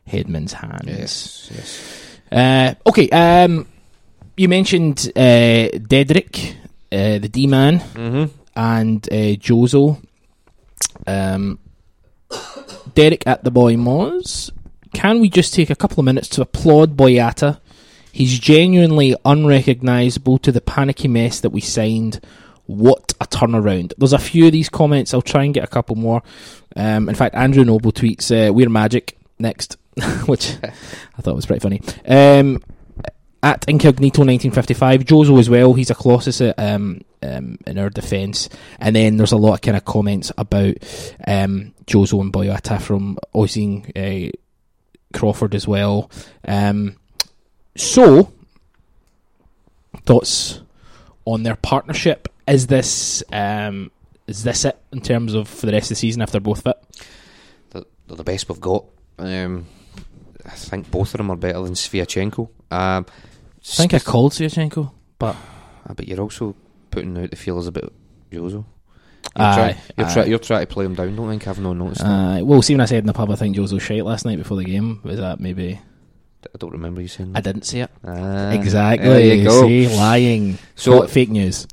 Hedman's hands. Yes, yes. Uh, okay, um, you mentioned uh, Dedryck, uh, the D man, Mm-hmm. And uh, Jozo. Um, Derek at the Boy Moz. Can we just take a couple of minutes to applaud Boyata? He's genuinely unrecognisable to the panicky mess that we signed. What a turnaround. There's a few of these comments. I'll try and get a couple more. Um, in fact, Andrew Noble tweets, uh, We're magic next, which I thought was pretty funny. Um, at Incognito 1955, Jozo as well. He's a colossus at, um, um, in our defence. And then there's a lot of kind of comments about um, Jozo and Boyata from Oisin uh, Crawford as well. Um, so, thoughts on their partnership? Is this um, is this it in terms of for the rest of the season if they're both fit? They're, the best we've got. Um, I think both of them are better than Sviatchenko. Um, I think I called Sviatchenko, but Ah, but you're also putting out the feelers about Jozo. You're, Aye, try, you're, aye. try, you're trying to play him down. Don't think I've not noticed that. uh, well, see when I said in the pub, I think Jozo shite last night before the game. Was that maybe? I don't remember you saying I didn't see it. Ah, exactly. There you go. See, lying. So- So fake news.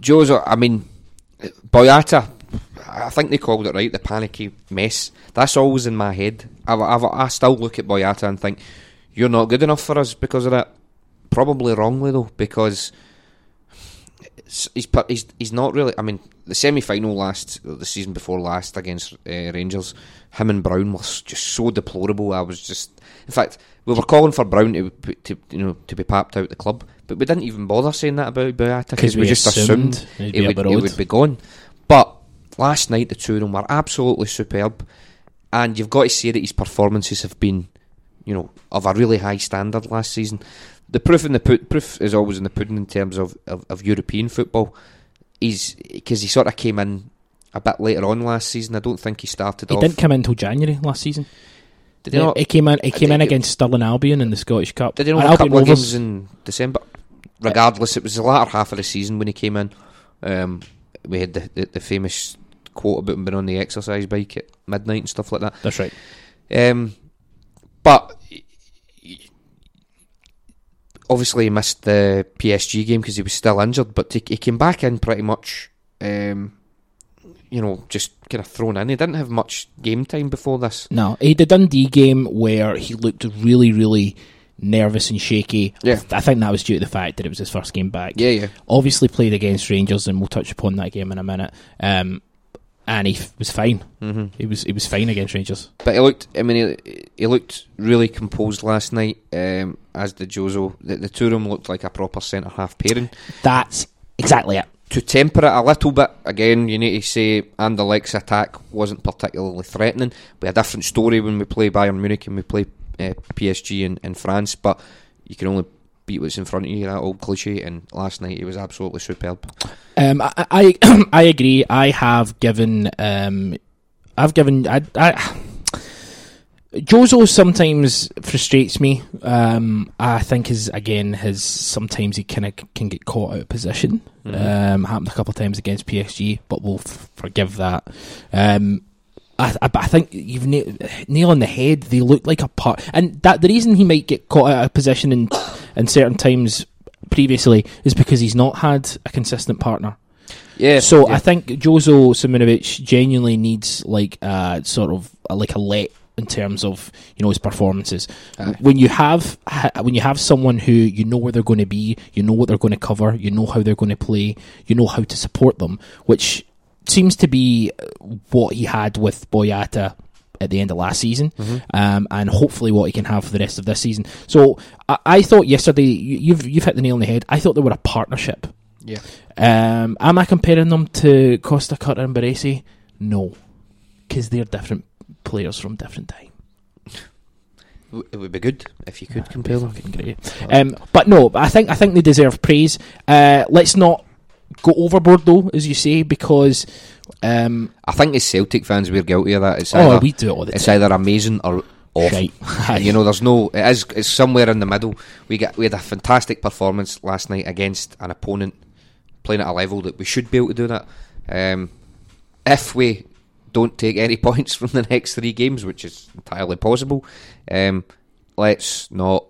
Jozo, I mean, Boyata, I think they called it right, the panicky mess. That's always in my head. I, I, I still look at Boyata and think, you're not good enough for us because of that. Probably wrongly, though, because he's, he's, he's not really. I mean, the semi final last, the season before last against uh, Rangers, him and Brown was just so deplorable. I was just. In fact, we were calling for Brown to, to you know to be papped out the club, but we didn't even bother saying that about Boyata because we, just assumed he'd it would, it would be gone. But last night, the two of them were absolutely superb, and you've got to say that his performances have been, you know, of a really high standard last season. The proof in the put, proof is always in the pudding in terms of, of, of European football. He's because he sort of came in a bit later on last season. I don't think he started He off. didn't come in until January last season. did he not? he came in. He came in against Stirling Albion in the Scottish Cup. Did he not a Albion couple of games in December? Regardless, it was the latter half of the season when he came in. Um, we had the, the, the famous quote about him being on the exercise bike at midnight and stuff like that. That's right. Um, but obviously he missed the PSG game because he was still injured, but he, he came back in pretty much, um, you know, just kind of thrown in. He didn't have much game time before this. No, he had the Dundee game where he looked really, really nervous and shaky. Yeah. I think that was due to the fact that it was his first game back. Yeah, yeah. Obviously played against Rangers, and we'll touch upon that game in a minute. Um, and he f- was fine. hmm He was he was fine against Rangers. But he looked. I mean, he, he looked really composed last night. Um, as did Jozo. The, the two of them looked like a proper centre half pairing. That's exactly it. To temper it a little bit, again, you need to say Anderlecht's attack wasn't particularly threatening. We had a different story when we play Bayern Munich and we play uh, PSG in, in France, but you can only beat what's in front of you, that old cliche, and last night he was absolutely superb. Um, I, I I agree. I have given um, I've given I, I Jozo sometimes frustrates me. Um, I think his again his sometimes he kind of can get caught out of position. Mhm. Um, happened a couple of times against PSG, but we'll f- forgive that. Um, I, I, I think you've na- nail on the head. They look like a part, and that the reason he might get caught out of position in in certain times previously is because he's not had a consistent partner. Yeah. So yeah. I think Jozo Simunovic genuinely needs like uh, sort of uh, like a let in terms of you know his performances. Aye. When you have ha- when you have someone who you know where they're going to be, you know what they're going to cover, you know how they're going to play, you know how to support them, which seems to be what he had with Boyata at the end of last season, Mhm. um, and hopefully what he can have for the rest of this season. So I, I thought yesterday you, you've you've hit the nail on the head. I thought they were a partnership. Yeah. Um, am I comparing them to Costacurta and Baresi? No, because they're different players from different time. It would be good if you could compare them. Great. Um, but no, I think I think they deserve praise. Uh, let's not go overboard though, as you say, because um, I think as Celtic fans, we're guilty of that. It's oh, either, we do it all the it's time. either amazing or awful. Right. You know, there's no. It is. It's somewhere in the middle. We get. We had a fantastic performance last night against an opponent playing at a level that we should be able to do that. Um, if we don't take any points from the next three games, which is entirely possible, um, let's not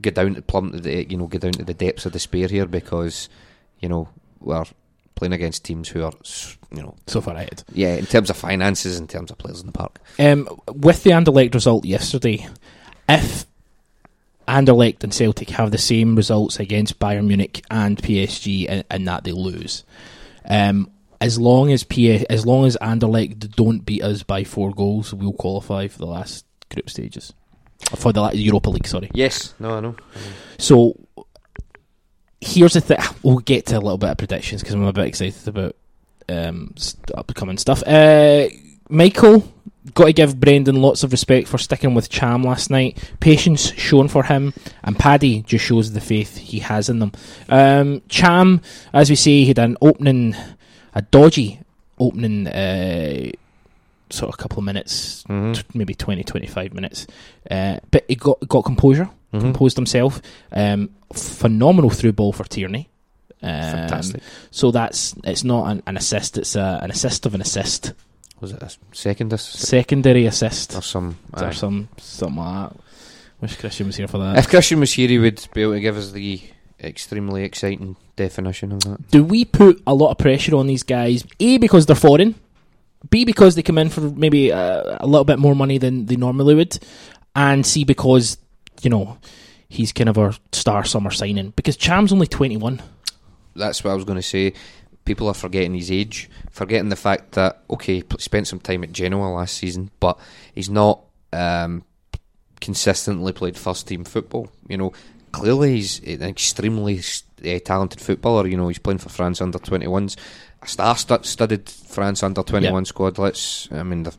go down to plumb to the you know go down to the depths of despair here because you know we're playing against teams who are you know so far ahead. yeah in terms of finances in terms of players in the park. Um, with the Anderlecht result yesterday, if Anderlecht and Celtic have the same results against Bayern Munich and PSG, and, and that they lose, um, as long as as long as Anderlecht don't beat us by four goals, we'll qualify for the last group stages for the Europa League. Sorry. Yes, no, I know. So here's the thing. We'll get to a little bit of predictions because I'm a bit excited about um, upcoming stuff. Uh, Michael, got to give Brendan lots of respect for sticking with Ntcham last night. Patience shown for him, and Paddy just shows the faith he has in them. Um, Ntcham, as we say, he had an opening, a dodgy opening. Uh, Sort of a couple of minutes, Mhm. t- maybe 20, 25 minutes, uh, but he got got composure Mhm. composed himself. Um, phenomenal through ball for Tierney. Um, Fantastic. So that's it's not an, an assist; it's a, an assist of an assist, Was it a second assist secondary assist, or some? or aye. some something like that. Wish Christian was here for that. If Christian was here, he would be able to give us the extremely exciting definition of that. Do we put a lot of pressure on these guys? A because they're foreign. B because they come in for maybe uh, a little bit more money than they normally would, and C because you know he's kind of our star summer signing. Because Ntcham's only twenty one. That's what I was going to say. People are forgetting his age, forgetting the fact that okay, he spent some time at Genoa last season, but he's not um, consistently played first team football. You know, clearly he's an extremely uh, talented footballer. You know, he's playing for France under 21s, a star-studded France under 21 squad. Let's, I mean, their,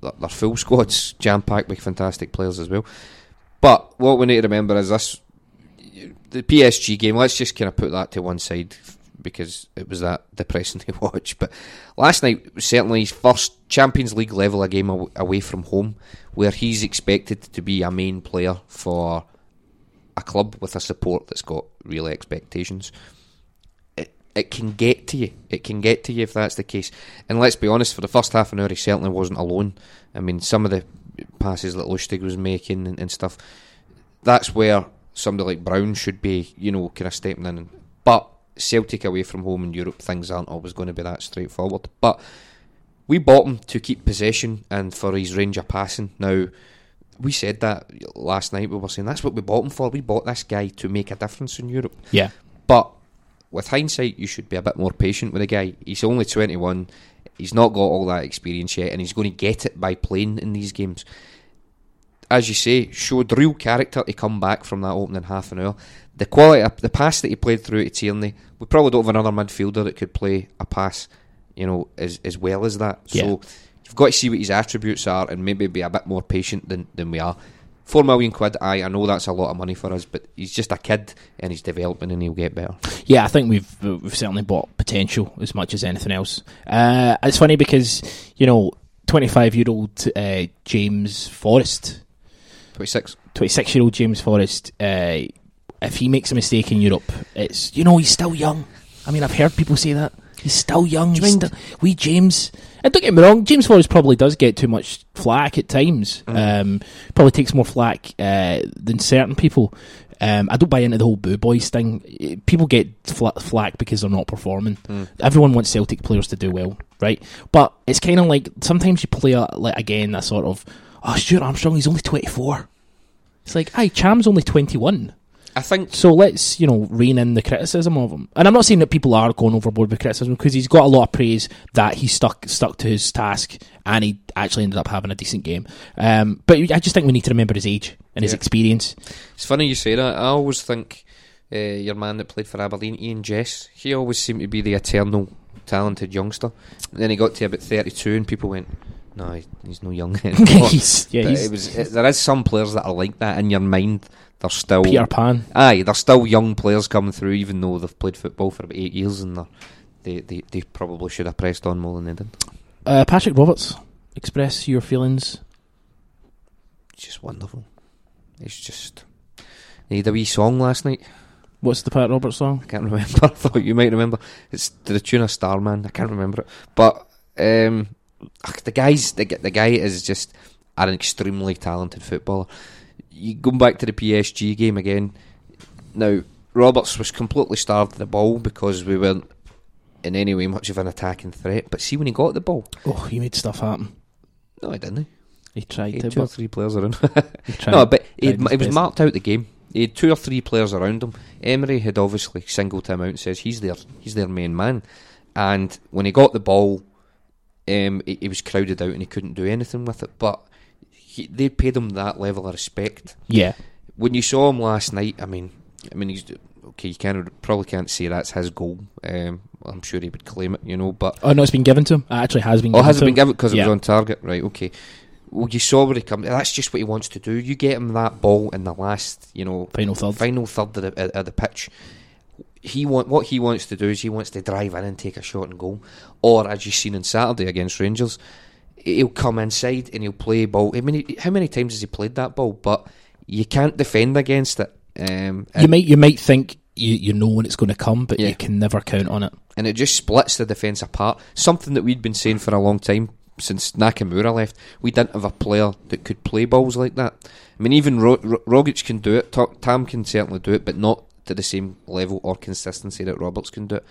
their full squad's jam packed with fantastic players as well. But what we need to remember is this: the PSG game. Let's just kind of put that to one side because it was that depressing to watch. But last night was certainly his first Champions League level a game away from home, where he's expected to be a main player for a club with a support that's got real expectations. It can get to you. It can get to you if that's the case. And let's be honest, for the first half an hour, he certainly wasn't alone. I mean, some of the passes that Lustig was making and, and stuff. That's where somebody like Brown should be, you know, kind of stepping in. But Celtic away from home in Europe, things aren't always going to be that straightforward. But we bought him to keep possession and for his range of passing. Now, we said that last night. We were saying that's what we bought him for. We bought this guy to make a difference in Europe. Yeah. But with hindsight, you should be a bit more patient with the guy. He's only 21. He's not got all that experience yet, and he's going to get it by playing in these games. As you say, showed real character to come back from that opening half an hour. The quality, of the pass that he played through to Tierney, we probably don't have another midfielder that could play a pass, you know, as as well as that. Yeah. So you've got to see what his attributes are, and maybe be a bit more patient than than we are. Four million quid, aye, I know that's a lot of money for us, but he's just a kid and he's developing and he'll get better. Yeah, I think we've we've certainly bought potential as much as anything else. Uh, it's funny because you know, twenty five year old uh, James Forrest, 26. twenty six year old James Forrest, uh, if he makes a mistake in Europe, it's you know he's still young. I mean, I've heard people say that he's still young. Do you He's mind- still, we James. And don't get me wrong, James Forrest probably does get too much flack at times. Mm. Um, probably takes more flack uh, than certain people. Um, I don't buy into the whole boo boys thing. People get fla- flack because they're not performing. Mm. Everyone wants Celtic players to do well, right? But it's kind of like sometimes you play a, like again a sort of oh Stuart Armstrong he's only twenty four. It's like, aye, Ntcham's only twenty one. I think So let's, you know, rein in the criticism of him. And I'm not saying that people are going overboard with criticism because he's got a lot of praise that he stuck stuck to his task and he actually ended up having a decent game. Um, but I just think we need to remember his age and his experience. It's funny you say that. I always think uh, your man that played for Aberdeen, Ian Jess, he always seemed to be the eternal talented youngster. And then he got to about 32 and people went, no, he's no young he's, yeah, But he's it was, it, there is some players that are like that in your mind. They're still Peter Pan. aye, they're still young players coming through, even though they've played football for about eight years, and they they they probably should have pressed on more than they did. Uh, Patrick Roberts, express your feelings. It's just wonderful. It's just. He had a wee song last night. What's the Pat Roberts song? I can't remember. I thought you might remember. It's to the tune of Starman. I can't remember it, but um, the guy's the, the guy is just an extremely talented footballer. You going back to the PSG game again. Now Roberts was completely starved of the ball because we weren't in any way much of an attacking threat. But see when he got the ball, Oh, he made stuff happen. no, he didn't. He tried He to, two or three players around. he tried. no, but he, he was marked out the game. He had two or three players around him. Emery had obviously singled him out and says he's their he's their main man. And when he got the ball, um, he, he was crowded out and he couldn't do anything with it. But he, they paid him that level of respect. yeah, When you saw him last night, I mean, I mean, he's okay. You can't probably can't say that's his goal. Um, I'm sure he would claim it, you know. But oh no, it's been given to him. It actually has been. Oh, given has it been given because it was on target? Right, okay. Well, you saw where he come. That's just what he wants to do. You get him that ball in the last, you know, Final third. final third of the, of the pitch. He want what he wants to do is he wants to drive in and take a shot and goal, or as you've seen on Saturday against Rangers, he'll come inside and he'll play ball. I mean, how many times has he played that ball? But you can't defend against it. Um, You might you might think you you know when it's going to come, but Yeah. you can never count on it. and it just splits the defence apart. Something that we'd been saying for a long time since Nakamura left. We didn't have a player that could play balls like that. I mean, even Ro- Ro- Rogic can do it. Tam can certainly do it, but not to the same level or consistency that Roberts can do it.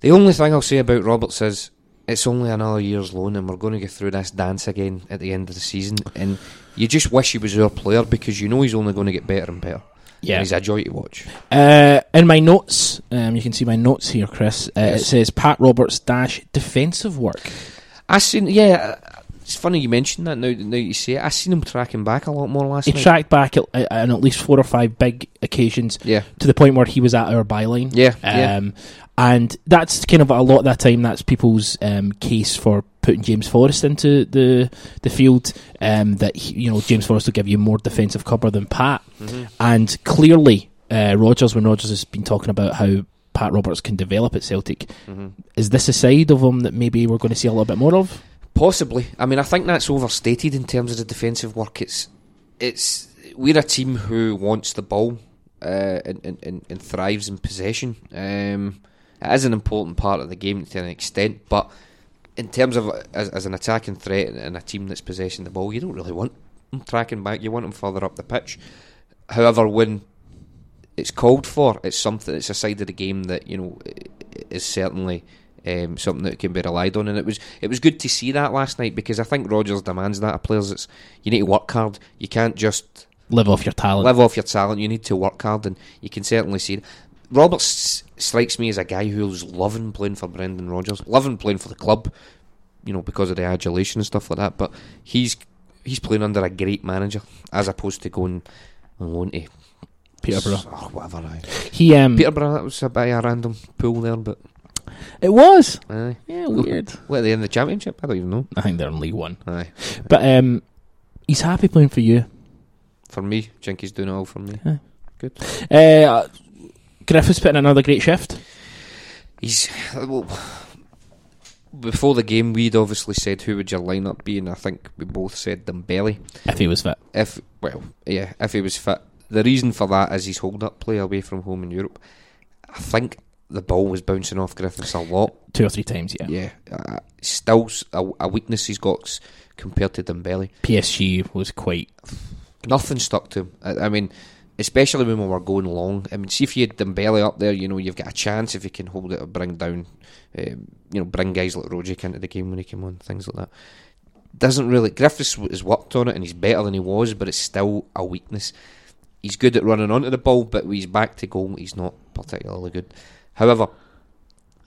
The only thing I'll say about Roberts is it's only another year's loan, and we're going to get through this dance again at the end of the season. And you just wish he was our player because you know he's only going to get better and better. Yeah. And he's a joy to watch. Uh, in my notes, um, you can see my notes here, Chris. Uh, It says Pat Roberts dash defensive work. I seen, yeah. uh, It's funny you mentioned that. Now, now you say it, I seen him tracking back a lot more last He night. He tracked back at, at, on at least four or five big occasions yeah, to the point where he was at our byline. yeah, yeah. And that's kind of a lot of that time. That's people's um, case for putting James Forrest into the the field. Um, that he, you know James Forrest will give you more defensive cover than Pat. Mhm. And clearly, uh, Rodgers, when Rodgers has been talking about how Pat Roberts can develop at Celtic, Mhm. is this a side of him that maybe we're going to see a little bit more of? Possibly. I mean, I think that's overstated in terms of the defensive work. It's it's we're a team who wants the ball uh, and, and, and, and thrives in possession. Um, it is an important part of the game to an extent, but in terms of as, as an attacking threat and a team that's possessing the ball, you don't really want them tracking back. You want them further up the pitch. However, when it's called for, it's something. It's a side of the game that you know is certainly um, something that can be relied on. And it was it was good to see that last night because I think Rodgers demands that of players. It's you need to work hard. You can't just live off your talent. live off your talent. You need to work hard, and you can certainly see. It. Roberts strikes me as a guy who's loving playing for Brendan Rodgers, loving playing for the club, you know, because of the adulation and stuff like that. But he's he's playing under a great manager as opposed to going on loan to Peterborough. Oh, whatever. Aye. He um, Peterborough. That was a bit of a random pool there, but it was aye. yeah weird. Are they in the championship? I don't even know. I think they're in League One, Aye. but um, he's happy playing for you. For me, Jinky's doing it all for me. Aye. Good. Uh, Griffiths put in another great shift. He's well. Before the game, we'd obviously said who would your lineup be, and I think we both said Dembele. If he was fit, If well, yeah, if he was fit. The reason for that is his hold-up play away from home in Europe. I think the ball was bouncing off Griffiths a lot. two or three times, yeah. Yeah, uh, still a weakness he's got compared to Dembele. PSG was quite Nothing stuck to him. I, I mean, especially when we were going long. I mean, see if you had Dembele up there, you know, you've got a chance if you can hold it or bring down, um, you know, bring guys like Rogic into the game when he came on, things like that. Doesn't really. Griffiths has worked on it and he's better than he was, but it's still a weakness. He's good at running onto the ball, but when he's back to goal, he's not particularly good. However,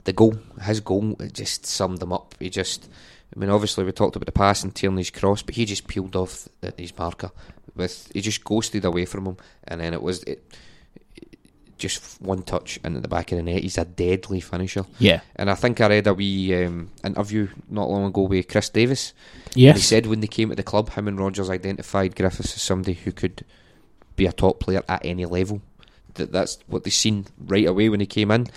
the goal, his goal, it just summed him up. He just, I mean, obviously we talked about the pass and Tierney's cross, but he just peeled off the, his marker with, he just ghosted away from him, and then it was it, just one touch into the back of the net. He's a deadly finisher, yeah. and I think I read a wee um, interview not long ago with Chris Davies. And he said when they came to the club, him and Rodgers identified Griffiths as somebody who could be a top player at any level. That that's what they seen right away when he came in,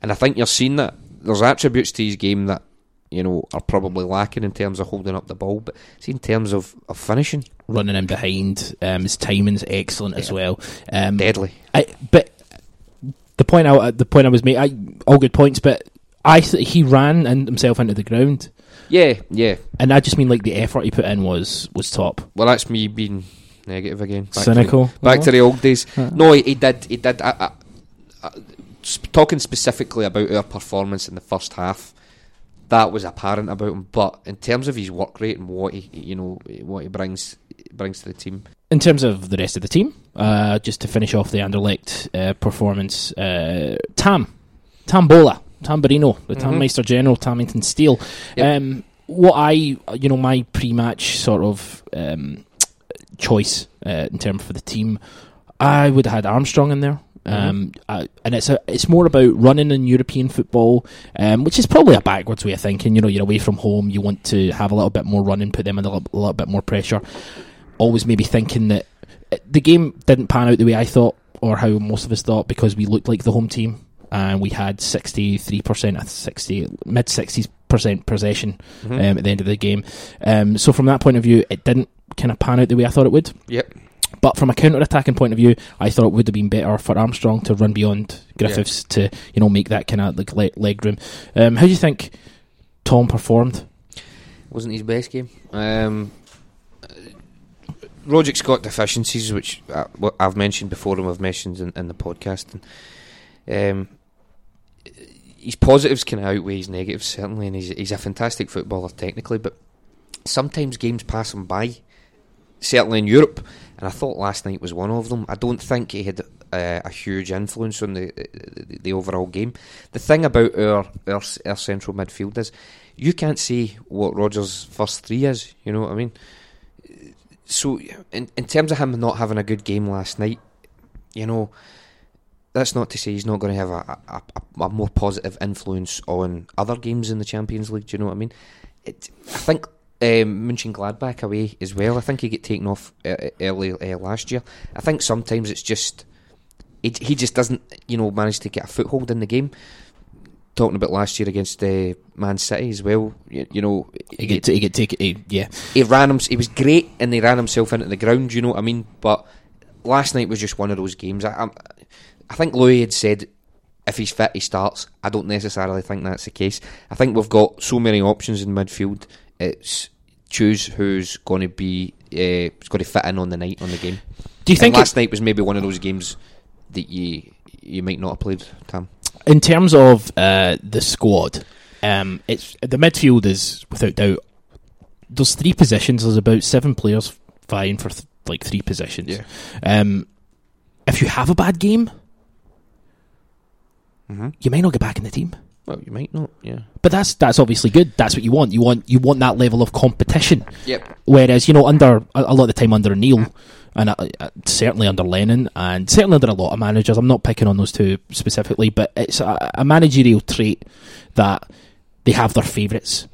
and I think you're seeing that there's attributes to his game that you know are probably lacking in terms of holding up the ball, but see in terms of, of finishing, running in behind. Um, his timing's excellent as well. Um, deadly. I, but the point I the point I was making, all good points, but I th- he ran and himself into the ground, Yeah, yeah. and I just mean like the effort he put in was was top. Well, that's me being negative again. Back to the- Cynical. back to the old days. Uh. No, he, he did. He did. I, I, I, sp- talking specifically about our performance in the first half, that was apparent about him. But in terms of his work rate and what he, you know, what he brings brings to the team, In terms of the rest of the team, uh, just to finish off the Anderlecht uh, performance, uh, Tam, Tambola, Tamburino, the Mhm. Tammeister General, Tamington Steel. Yep. Um, what I, you know, my pre-match sort of um, choice uh, in terms for the team, I would have had Armstrong in there. Um, I, and it's a, it's more about running in European football, um, which is probably a backwards way of thinking. You know, you're away from home, you want to have a little bit more running, put them under a little, a little bit more pressure. Always maybe thinking that uh, the game didn't pan out the way I thought, or how most of us thought, because we looked like the home team and we had 63%, uh, 60, mid 60s percent possession Mhm. um, at the end of the game. Um, so from that point of view, it didn't kind of pan out the way I thought it would. Yep. But from a counter attacking point of view, I thought it would have been better for Armstrong to run beyond Griffiths to you know make that kind of like le- leg room. Um, how do you think Tom performed? wasn't his best game. Um, Rogic's got deficiencies, which I, what I've mentioned before, and I've mentioned in, in the podcast. And, um, his positives can outweigh his negatives, certainly, and he's, he's a fantastic footballer technically, but sometimes games pass him by, certainly in Europe, and I thought last night was one of them. I don't think he had uh, a huge influence on the, the the overall game. The thing about our, our our central midfield is you can't say what Rodgers' first three is. You know what I mean? So, in in terms of him not having a good game last night, you know, that's not to say he's not going to have a, a, a, a more positive influence on other games in the Champions League. Do you know what I mean? It, I think um, Mönchengladbach away as well. I think he get taken off uh, early uh, last year. I think sometimes it's just he, he just doesn't you know manage to get a foothold in the game. Talking about last year against uh, Man City as well, you, you know, He get he get take he, yeah. he ran him. He was great, and he ran himself into the ground. You know what I mean? But last night was just one of those games. I, I, I think Louis had said if he's fit, he starts. I don't necessarily think that's the case. I think we've got so many options in midfield. It's choose who's going to be uh, going to fit in on the night on the game. Do you think last night was maybe one of those games that you you might not have played, Tam? in terms of uh, the squad, um, it's the midfield is without doubt. There's three positions. There's about seven players vying for th- like three positions. Um, if you have a bad game, Mm-hmm. you may not get back in the team. Well, you might not. Yeah. But that's that's obviously good. That's what you want. You want you want that level of competition. Yep. Whereas you know under a, lot of the time under Neil and uh, uh, certainly under Lennon and certainly under a lot of managers. I'm not picking on those two specifically, but it's a, a managerial trait that they have their favourites.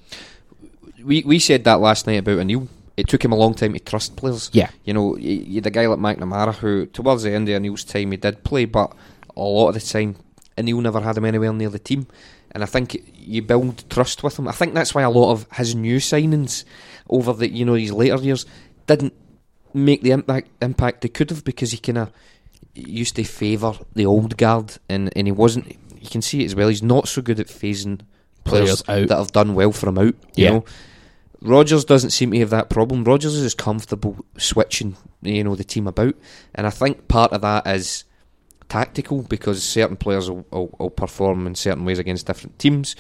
We we said that last night about O'Neill. It took him a long time to trust players. Yeah. You know, y- you had a guy like McNamara who, towards the end of O'Neill's time, he did play, but a lot of the time, O'Neill never had him anywhere near the team. And I think you build trust with him. I think that's why a lot of his new signings over the you know his later years didn't make the impact impact they could have because he kind of used to favour the old guard and, and he wasn't. You can see it as well. He's not so good at phasing players, Players out. that have done well for him out. You Yeah. know, Rodgers doesn't seem to have that problem. Rodgers is comfortable switching, you know, the team about, and I think part of that is tactical because certain players will, will, will perform in certain ways against different teams.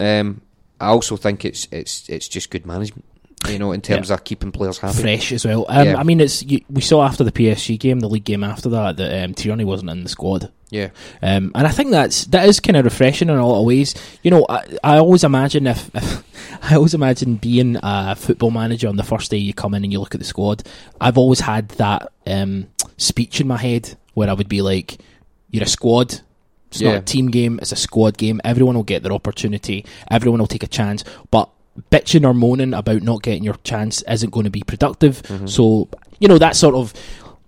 Um, I also think it's it's it's just good management, you know, in terms of keeping players happy. Fresh as well. Um, Yeah. I mean, it's you, we saw after the PSG game, the league game after that, that um, Tierney wasn't in the squad. Yeah, Um, and I think that's that is kind of refreshing in a lot of ways. You know, I, I always imagine if, if I always imagine being a football manager on the first day you come in and you look at the squad. I've always had that um, speech in my head where I would be like, "You're a squad. It's not a team game. It's a squad game. Everyone will get their opportunity. Everyone will take a chance, but." Bitching or moaning about not getting your chance isn't going to be productive. Mm-hmm. So, you know, that sort of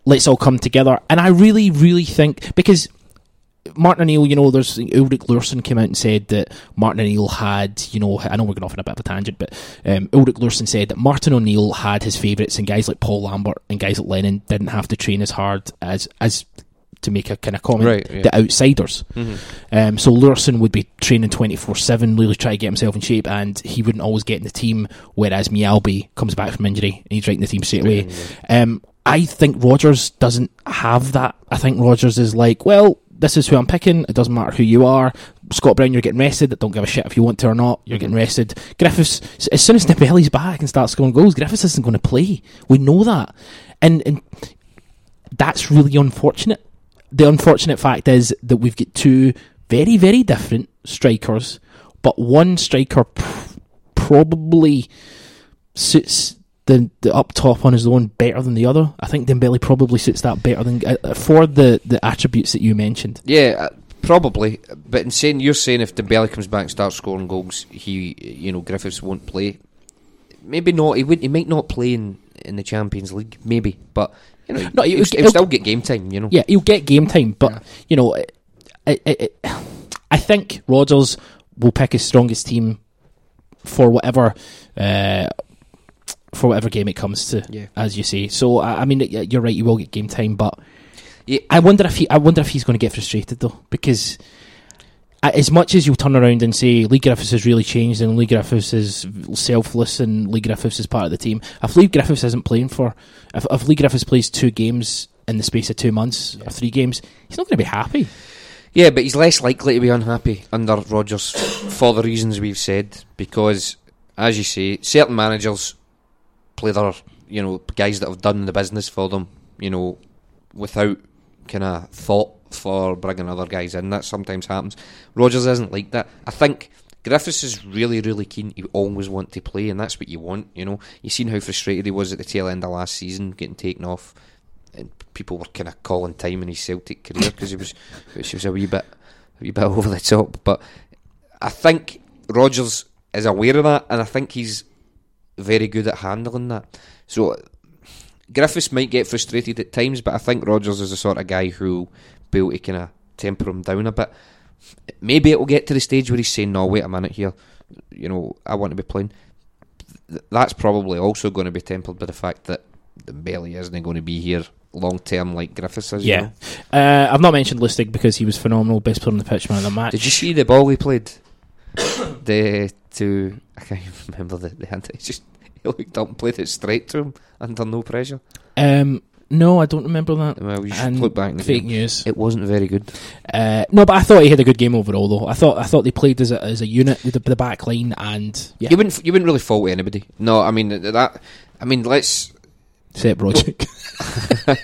let's all come together. And I really, really think because Martin O'Neill, you know, there's Ulrich Larsson came out and said that Martin O'Neill had, you know, I know we're going off on a bit of a tangent, but um, Ulrich Larsson said that Martin O'Neill had his favourites, and guys like Paul Lambert and guys like Lennon didn't have to train as hard as as to make a kind of comment. Right, yeah. The outsiders. Mhm. Um, so Larsson would be training 24 7, really try to get himself in shape, and he wouldn't always get in the team, whereas Mjällby comes back from injury and he's right in the team straight away. Um, I think Rodgers doesn't have that. I think Rodgers is like, well, this is who I'm picking. It doesn't matter who you are. Scott Brown, you're getting rested. Don't give a shit if you want to or not. You're mm-hmm. getting rested. Griffiths, as soon as Dembele's back and starts scoring goals, Griffiths isn't going to play. We know that. And, and that's really unfortunate. The unfortunate fact is that we've got two very, very different strikers, but one striker pr- probably suits the, the up top on his own better than the other. I think Dembele probably suits that better than uh, for the, the attributes that you mentioned. Yeah, uh, probably. But in saying you're saying if Dembele comes back and starts scoring goals, he, you know, Griffiths won't play. Maybe not. He would. He might not play in, in the Champions League. Maybe, but you know, No, he'll, he'll- he'll he'll- still get game time. You know. Yeah, he'll get game time, but you know, it, it, it, I think Rodgers will pick his strongest team for whatever uh, for whatever game it comes to, Yeah. as you say. So I, I mean, you're right. You will get game time, but Yeah. I wonder if he, I wonder if he's going to get frustrated though, because as much as you'll turn around and say Leigh Griffiths has really changed and Leigh Griffiths is selfless and Leigh Griffiths is part of the team, if Leigh Griffiths isn't playing for, if, if Leigh Griffiths plays two games in the space of two months or three games, he's not going to be happy. Yeah, but he's less likely to be unhappy under Rodgers for the reasons we've said. Because, as you say, certain managers play their, you know, guys that have done the business for them, you know, without kind of thought for bringing other guys in. That sometimes happens. Rodgers isn't like that. I think Griffiths is really, really keen. You always want to play, and that's what you want. You know, you seen how frustrated he was at the tail end of last season, getting taken off, and people were kind of calling time in his Celtic career because he was, which was a wee bit, a wee bit over the top. But I think Rodgers is aware of that, and I think he's very good at handling that. So Griffiths might get frustrated at times, but I think Rodgers is the sort of guy who'll be able to kind of temper him down a bit. Maybe it will get to the stage where he's saying, "No, wait a minute here, you know, I want to be playing." That's probably also going to be tempered by the fact that Dembele isn't going to be here long term like Griffiths is. you Yeah. know. Uh, I've not mentioned Lustig because he was phenomenal, best player on the pitch, man of the match. Did you see the ball he played? the to I can't even remember the the hand. He just he looked up and played it straight to him under no pressure. Um, No, I don't remember that. Well, you should And look back. Fake game. news. It wasn't very good. Uh, no, but I thought he had a good game overall, though. I thought I thought they played as a, as a unit, the, the back line, and yeah, You wouldn't you wouldn't really fault anybody. No, I mean that. I mean let's Sep Rogic,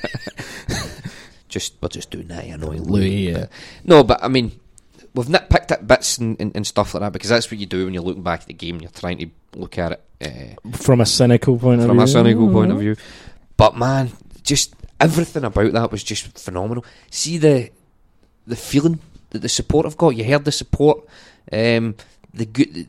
just we're just doing that annoying Louis, yeah. No, but I mean we've nitpicked at bits and, and, and stuff like that because that's what you do when you're looking back at the game. And you're trying to look at it uh, from a cynical point of from view. a cynical point of view. But man, just everything about that was just phenomenal. See the the feeling that the support have got. You heard the support. Um, the good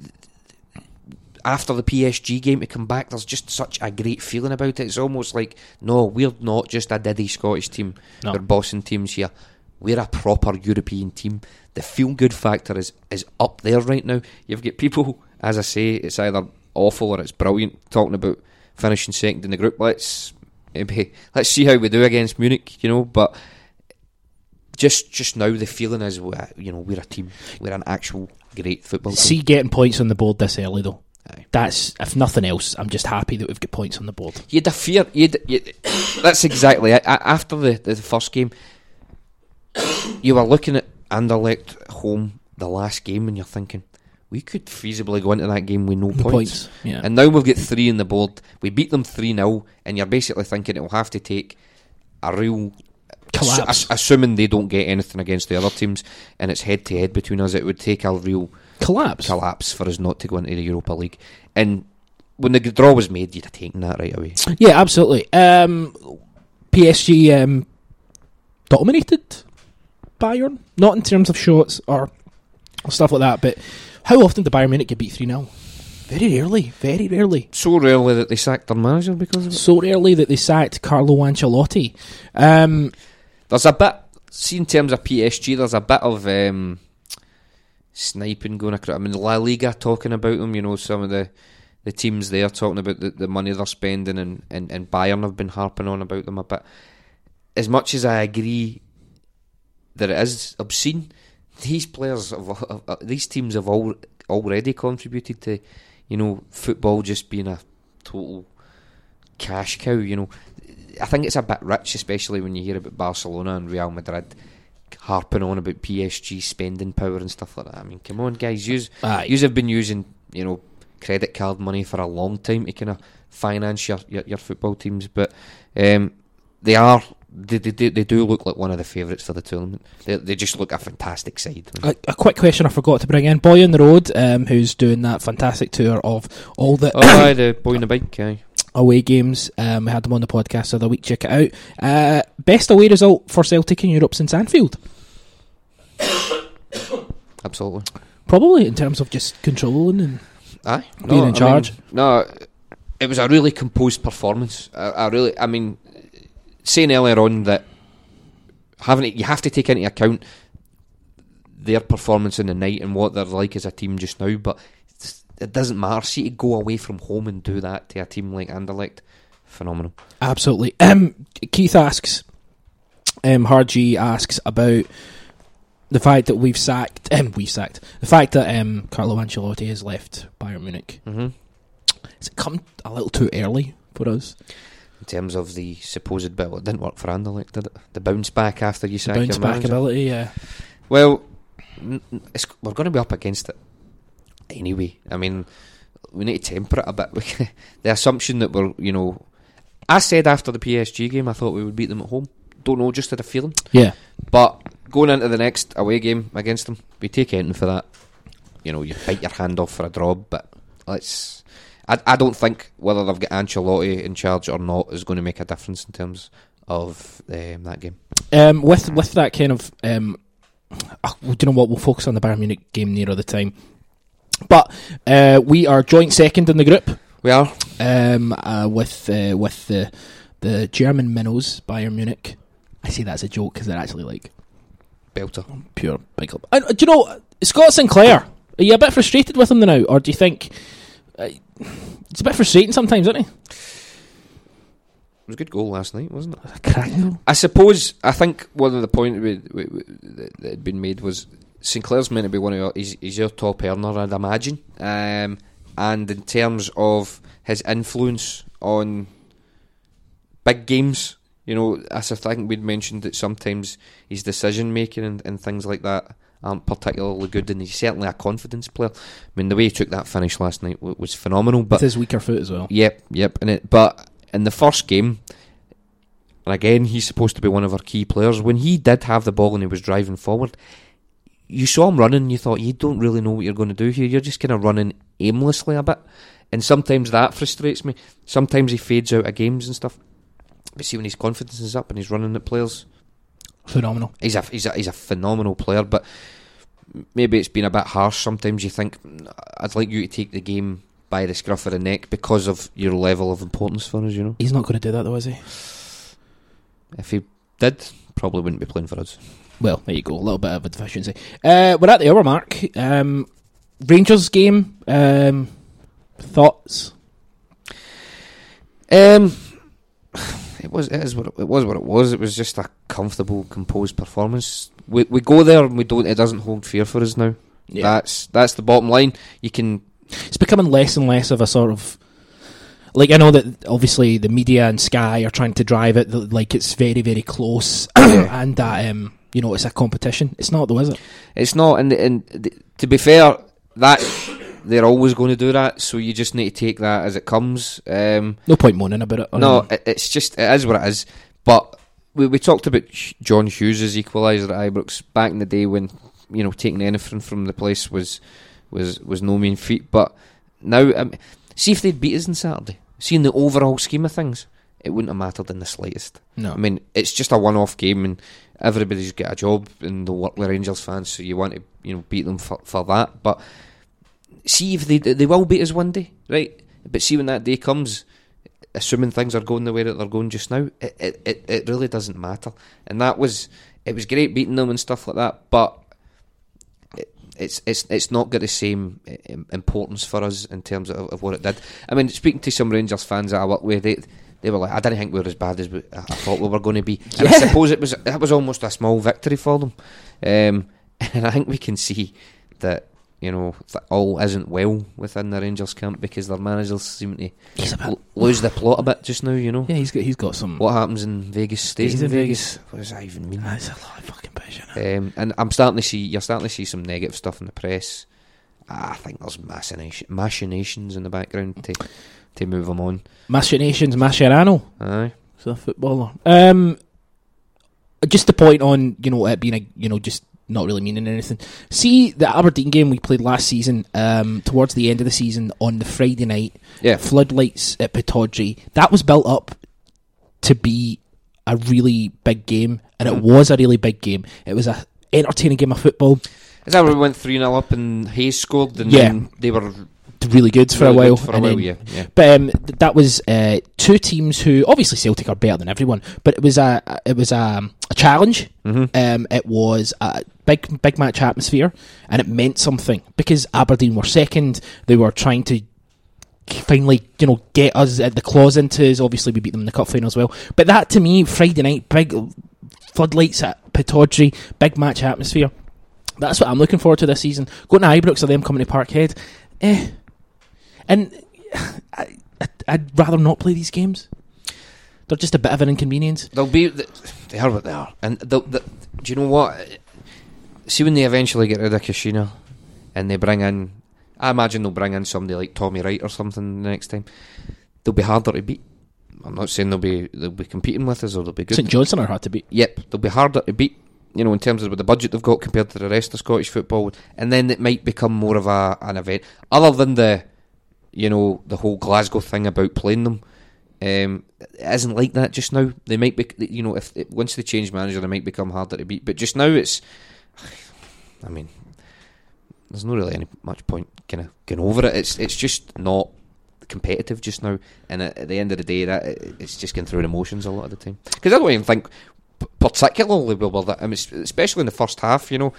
after the PSG game to come back. There's just such a great feeling about it. It's almost like no, we're not just a diddy Scottish team. No. We're bossing teams here. We're a proper European team. The feel good factor is is up there right now. You've got people, as I say, it's either awful or it's brilliant talking about finishing second in the group. Let's maybe let's see how we do against Munich, you know. But just just now the feeling is you know we're a team. We're an actual great football team. See getting points on the board this early, though. Aye. That's if nothing else. I'm just happy that we've got points on the board. You'd fear. You'd, you that's exactly it. After the, the first game, you were looking at Anderlecht home, the last game, and you're thinking we could feasibly go into that game with no points. points, yeah. And now we've got three in the board. We beat them three 0 and you're basically thinking it will have to take a real Collapse. ass- assuming they don't get anything against the other teams, and it's head to head between us. It would take a real Collapse. collapse for us not to go into the Europa League. And when the draw was made, you'd have taken that right away. Yeah, absolutely. Um, PSG um, dominated Bayern, not in terms of shots or stuff like that, but how often did Bayern Munich get beat 3 0? Very rarely, very rarely. So rarely that they sacked their manager because of it. So rarely that they sacked Carlo Ancelotti. Um, There's a bit, see, in terms of PSG, there's a bit of um, sniping going across. I mean, La Liga talking about them, you know, some of the, the teams there talking about the, the money they're spending, and, and, and Bayern have been harping on about them a bit. As much as I agree that it is obscene, these players, have, uh, these teams have all, already contributed to, you know, football just being a total cash cow, you know. I think it's a bit rich, especially when you hear about Barcelona and Real Madrid harping on about PSG spending power and stuff like that. I mean, come on, guys, use you have been using you know credit card money for a long time to kind of finance your, your your football teams, but um, they are. They, they, do- they do look like one of the favourites for the tournament. They, they just look a fantastic side. A, a quick question I forgot to bring in. Boy on the road, um, who's doing that fantastic tour of all the oh, aye, the boy on the bike, aye. away games. Um, we had them on the podcast the other week. Check it out. Uh, best away result for Celtic in Europe since Anfield. Absolutely. Probably in terms of just controlling and Aye, Being in I mean, charge. no, it was a really composed performance. I, I really, I mean, saying earlier on that having to, you have to take into account their performance in the night and what they're like as a team just now, but it doesn't matter. See to go away from home and do that to a team like Anderlecht, phenomenal. Absolutely. Um, Keith asks, um, Hard G asks about the fact that we've sacked, um, we've sacked, the fact that um, Carlo Ancelotti has left Bayern Munich. Mm-hmm. Has it come a little too early for us? In terms of the supposed bill. it didn't work for Anderlecht, did it? The bounce back after you sack The bounce back manager. ability, yeah. Well, n- n- it's, we're going to be up against it anyway. I mean, we need to temper it a bit. the assumption that we're, you know, I said after the PSG game, I thought we would beat them at home. Don't know, just had a feeling. Yeah. But going into the next away game against them, we take anything for that. You know, you bite your hand off for a draw, but let's. I, I don't think whether they've got Ancelotti in charge or not is going to make a difference in terms of um, that game. Um, with with that kind of, um, oh, do you know what? We'll focus on the Bayern Munich game nearer the time. But uh, we are joint second in the group We are. um, uh, with uh, with the the German minnows, Bayern Munich. I say that's a joke because they're actually like Belter. pure big club. And, uh, do you know Scott Sinclair? Are you a bit frustrated with him now, or do you think it's a bit frustrating sometimes, isn't he? It was a good goal last night, wasn't it? A cracking goal. I suppose I think one of the points that had been made was Sinclair's meant to be one of your, he's, he's your top earner, I'd imagine. Um, and in terms of his influence on big games, You know, as I think we'd mentioned that sometimes his decision making and, and things like that aren't particularly good, and he's certainly a confidence player. I mean, the way he took that finish last night w- was phenomenal. But With his weaker foot as well. Yep, yep. And it, but in the first game, and again, he's supposed to be one of our key players. When he did have the ball and he was driving forward, you saw him running. You thought you don't really know what you're going to do here. You're just kind of running aimlessly a bit, and sometimes that frustrates me. Sometimes he fades out of games and stuff. But see, when his confidence is up and he's running at players, Phenomenal. he's a he's a he's a phenomenal player. But maybe it's been a bit harsh. Sometimes you think I'd like you to take the game by the scruff of the neck because of your level of importance for us. You know, He's not going to do that though, is he? if he did, probably wouldn't be playing for us. Well, there you go. A little bit of a deficiency. Uh, we're at the hour mark. Um, Rangers game. Um, thoughts? Um, it was it is what it, it was what it was. It was just a comfortable, composed performance. We we go there and we don't. It doesn't hold fear for us now. That's that's the bottom line. You can it's becoming less and less of a sort of like I know that obviously the media and Sky are trying to drive it like it's very very close and that um you know it's a competition. It's not though, is it? It's not, and and to be fair, that they're always going to do that. So you just need to take that as it comes. Um, No point moaning about it. no, it, it's just it is what it is. But we we talked about John Hughes' equaliser at Ibrox back in the day when you know taking anything from the place was was was no mean feat. But now, um, see if they'd beat us on Saturday. See in the overall scheme of things, it wouldn't have mattered in the slightest. no. I mean, it's just a one-off game, and everybody's got a job, and they'll work with Rangers fans, so you want to, you know, beat them for, for that. But see if they they will beat us one day, right? But see when that day comes, assuming things are going the way that they're going just now, it it, it, it really doesn't matter. And that was it was great beating them and stuff like that, but. it- It's it's it's not got the same importance for us in terms of, of what it did. I mean, speaking to some Rangers fans that I work with, they they were like, "I didn't think we were as bad as we, I thought we were going to be." And I suppose it was that was almost a small victory for them, um, and I think we can see that you know all isn't well within the Rangers camp because their managers seem to l- lose the plot a bit just now. You know Yeah, he's got he's got some. what happens in Vegas stays in in Vegas. What does that even mean? That's a lot of fucking know. Um, and I'm starting to see you're starting to see some negative stuff in the press. Ah, I think there's machination, machinations in the background to to move them on. Machinations, Mascherano. Aye. He's a footballer. Um, just to point on, you know, it being a, you know, just not really meaning anything. See the Aberdeen game we played last season, um, towards the end of the season on the Friday night, Yeah. floodlights at Pittodrie. That was built up to be a really big game, and it Mhm. was a really big game. It was a entertaining game of football, Is that where we went 3 0 up and Hayes scored? And Yeah. then they were really good for really a while. good For a while, then- yeah. yeah. But um, th- that was uh, two teams who obviously Celtic are better than everyone, but it was a it was a, a challenge. Mm-hmm. Um, it was a big big match atmosphere, and it meant something because Aberdeen were second. They were trying to finally, you know, get us at the claws into us. Obviously, we beat them in the cup final as well. But that to me, Friday night, big floodlights at Pittodrie, big match atmosphere. That's what I'm looking forward to this season. Going to Ibrox or them coming to Parkhead, eh? And I, I'd rather not play these games. They're just a bit of an inconvenience. They'll be. They are what they are. And they'll, they do you know what? See when they eventually get rid of Caixinha and they bring in. I imagine they'll bring in somebody like Tommy Wright or something the next time. They'll be harder to beat. I'm not saying they'll be they'll be competing with us or they'll be good. St Johnstone are hard to beat. Yep, they'll be harder to beat. You know, in terms of the budget they've got compared to the rest of Scottish football, and then it might become more of a an event. Other than the, you know, the whole Glasgow thing about playing them, um, it isn't like that just now. They might be, you know, if once they change manager, they might become harder to beat. But just now, it's, I mean, there's not really any much point kind of going over it. It's it's just not competitive just now, and at, at the end of the day, that it's just going through the emotions a lot of the time. Because I don't even think, particularly we were that. I mean, especially in the first half, you know,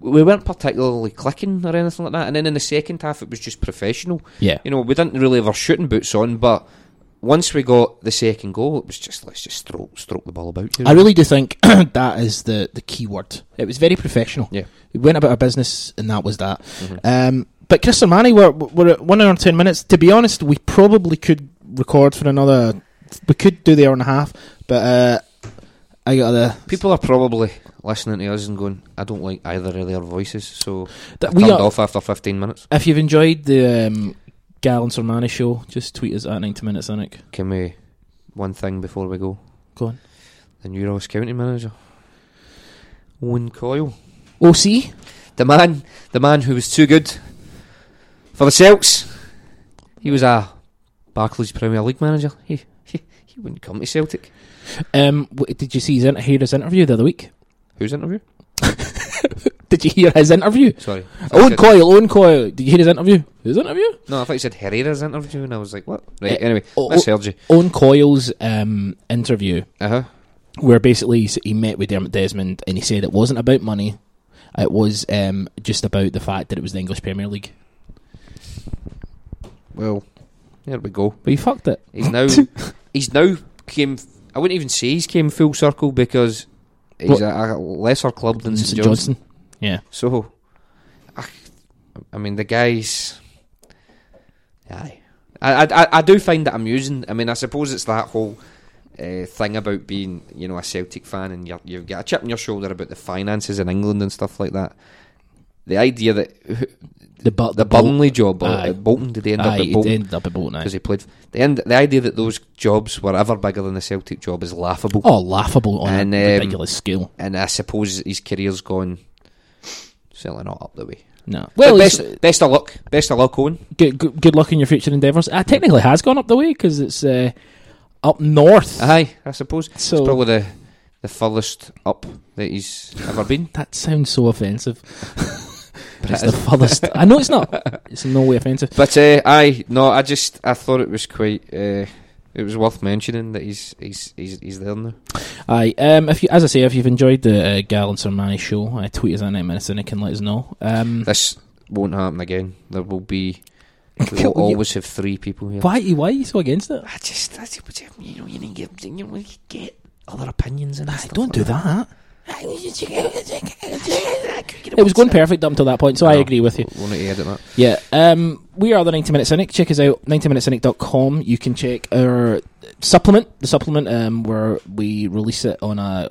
we weren't particularly clicking or anything like that. And then in the second half, it was just professional. Yeah. You know, we didn't really have our shooting boots on, but once we got the second goal, it was just let's just stroke stroke the ball about. You I really do think that is the, the key word. It was very professional. Yeah. We went about our business, and that was that. Mhm. Um, but Chris Sermanni, we're, we're at one hour and ten minutes. To be honest, we probably could record for another. We could do the hour and a half, but uh, I got the. People are probably listening to us and going, "I don't like either of their voices," so that we turned are, off after 15 minutes. if you've enjoyed the um, Gal and Sermanni show, just tweet us at 90 Minutes Cynic. Can we one thing before we go? Go on. The new Ross County manager, Owen Coyle, OC? the man, the man who was too good for the Celts. He was a Barclays Premier League manager. He he, he wouldn't come to Celtic. Um, did you see his, inter- hear his interview the other week? Whose interview? Did you hear his interview? Sorry. I thought you Owen Coyle, Owen Coyle. Did you hear his interview? His interview? No, I thought you said Herrera's interview, and I was like, what? Right. Eh, anyway, misheard you. Owen Coyle's um, interview, Uh huh. where basically he he met with Dermot Desmond and he said it wasn't about money, it was um, just about the fact that it was the English Premier League. Well, there we go. But he fucked it. He's now he's now came. I wouldn't even say he's came full circle because he's a, a lesser club than St. Johnstone. Johnstone. Yeah. So, I, I mean, the guys. Aye, I, I I do find that amusing. I mean, I suppose it's that whole. Uh, thing about being, you know, a Celtic fan and you're, you've got a chip on your shoulder about the finances in England and stuff like that. The idea that The, bu- the Bol- Burnley job or Aye. Bolton did they end up at Bolton? ended up at Bolton. because he played. The end, the idea that those jobs were ever bigger than the Celtic job is laughable. Oh, laughable on And, a um, ridiculous scale. And I suppose his career's gone certainly not up the way. No. Well, Well, best, best of luck, best of luck, Owen. good, good, good luck in your future endeavours. Uh, technically has gone up the way because it's uh, up north. Aye, I suppose so it's probably the the furthest up that he's ever been. that sounds so offensive. But It's it the furthest. I know it's not. It's in no way offensive. But uh, aye, no, I just I thought it was quite. Uh, it was worth mentioning that he's he's he's, he's there now. Aye. Um, if you, as I say, if you've enjoyed the uh, Gal and Sermanni show, uh, tweet us at minutes and it can let us know. Um, This won't happen again. There will be. We You- will always have three people here. why? Why are you so against it? I just, that's what you, you know, you need to get, you know, you get other opinions and stuff don't like do that. that. It was going perfect up until that point, so I know. agree with you. We'll need to edit that. Yeah, um, we are the 90 Minute Cynic. Check us out, 90minutecynic.com. You can check our supplement, the supplement um, where we release it on a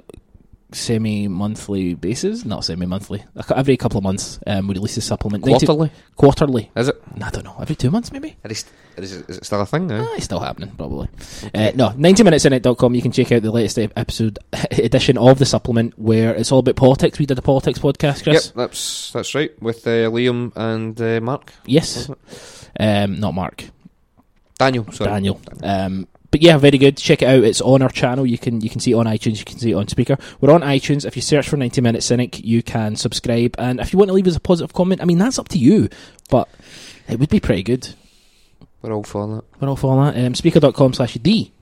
semi monthly basis. Not semi monthly, every couple of months. Um, we release a supplement. 90 Quarterly, quarterly. is it? I don't know, every two months maybe? Is it, is it, is it still a thing now? Ah, it's still happening, probably. Uh, no, 90minutecynic.com. You can check out the latest episode edition of the supplement where it's all about politics. We did a politics podcast, Chris. Yep, that's that's right. With uh, Liam and uh, Mark, Yes. Um, not Mark. Daniel. Sorry, Daniel. Um, but yeah, very good. Check it out. It's on our channel. You can you can see it on iTunes. You can see it on Spreaker. We're on iTunes. If you search for 90 Minute Cynic, you can subscribe. And if you want to leave us a positive comment, I mean that's up to you. But it would be pretty good. We're all for that. We're all for that. Um, spreaker.com slash D.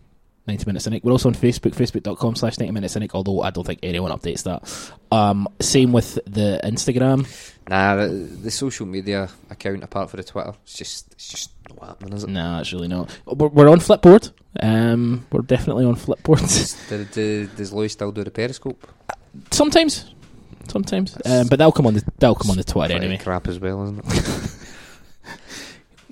90 Minute Cynic. We're also on Facebook, facebook.com slash 90 Minute Cynic, although I don't think anyone updates that. Um, same with the Instagram. Nah, the, the social media account apart for the Twitter, it's just it's just not happening, is it? No, it's really not. We're, we're on Flipboard. Um, we're definitely on Flipboard. Does, does, does Lois still do the Periscope? Sometimes. Sometimes. Um, but that'll come on the that'll come on the Twitter anyway. crap as well, isn't it?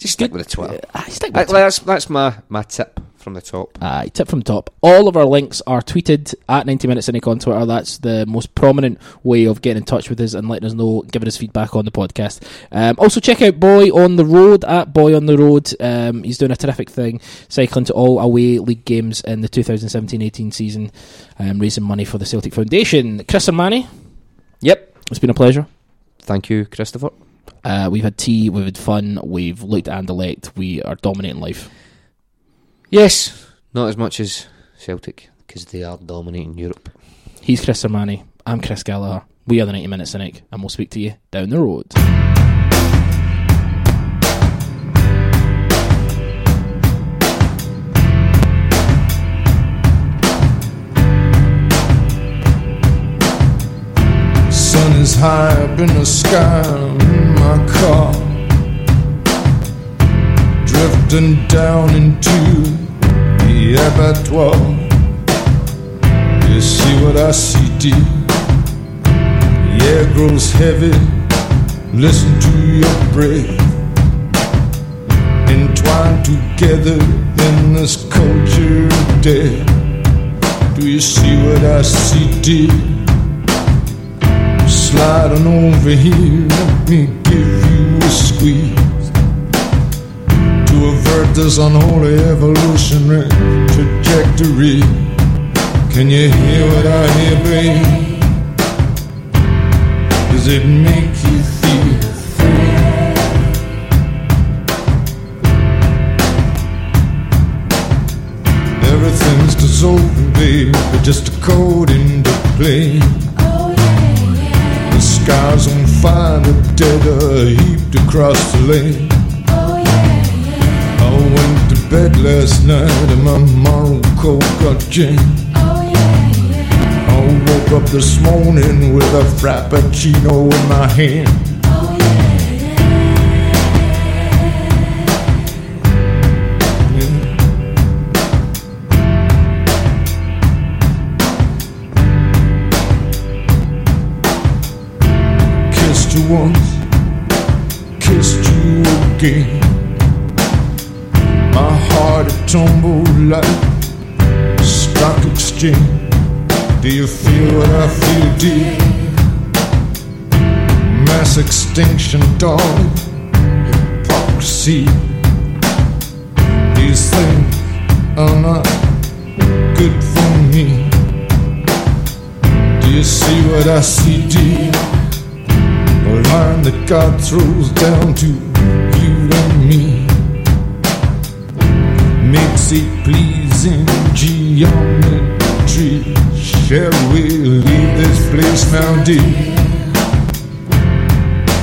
just stick with the Twitter. Uh, stick with that's that's my my tip from the top. Aye, tip from top. All of our links are tweeted at 90 Minutes Cynic on Twitter. That's the most prominent way of getting in touch with us and letting us know, giving us feedback on the podcast. Um, also, check out Boy on the Road at Boy on the Road. Um, he's doing a terrific thing, cycling to all away league games in the 2017 18 season, um, raising money for the Celtic Foundation. Chris Sermanni, Yep. it's been a pleasure. Thank you, Christopher. Uh, we've had tea, we've had fun, we've looked at Anderlecht, we are dominating life. Yes, not as much as Celtic because they are dominating Europe. He's Chris Sermanni. I'm Chris Gallagher. We are the 90 Minute Cynic, and we'll speak to you down the road. Sun is high up in the sky in my car. Drifting down into the abattoir. You see what I see, dear. The air grows heavy. Listen to your breath. Entwined together in this culture of death. Do you see what I see, dear? Slide on over here, let me give you a squeeze to avert this unholy evolutionary trajectory. Can you hear what I hear, babe? Does it make you feel Everything's dissolving, babe, but just a code into play. Sky's on fire, the dead are heaped across the lane. I went to bed last night and my Morocco got jammed. I woke up this morning with a frappuccino in my hand. Again. My heart had tumbled like stock exchange. Do you feel what I feel, dear? Mass extinction, darling. Hypocrisy. These things are not good for me. Do you see what I see, dear? Line that God throws down to you and me makes it pleasing geometry. Shall we leave this place now, dear?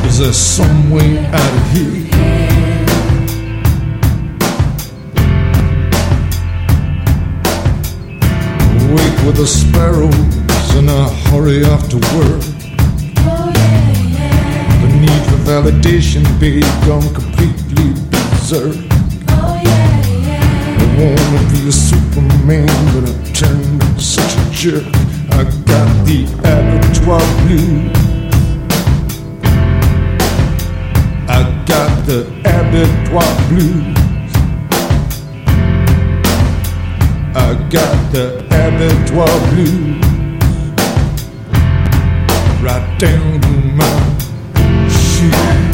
Is there some way out of here? Wake with the sparrows and I hurry to work. The need for validation, babe, completely berserk. Oh, I wanna be a Superman, but I turned into such a jerk. I got the abattoir blues. I got the abattoir blues. I got the abattoir blues. Right down to my shoes.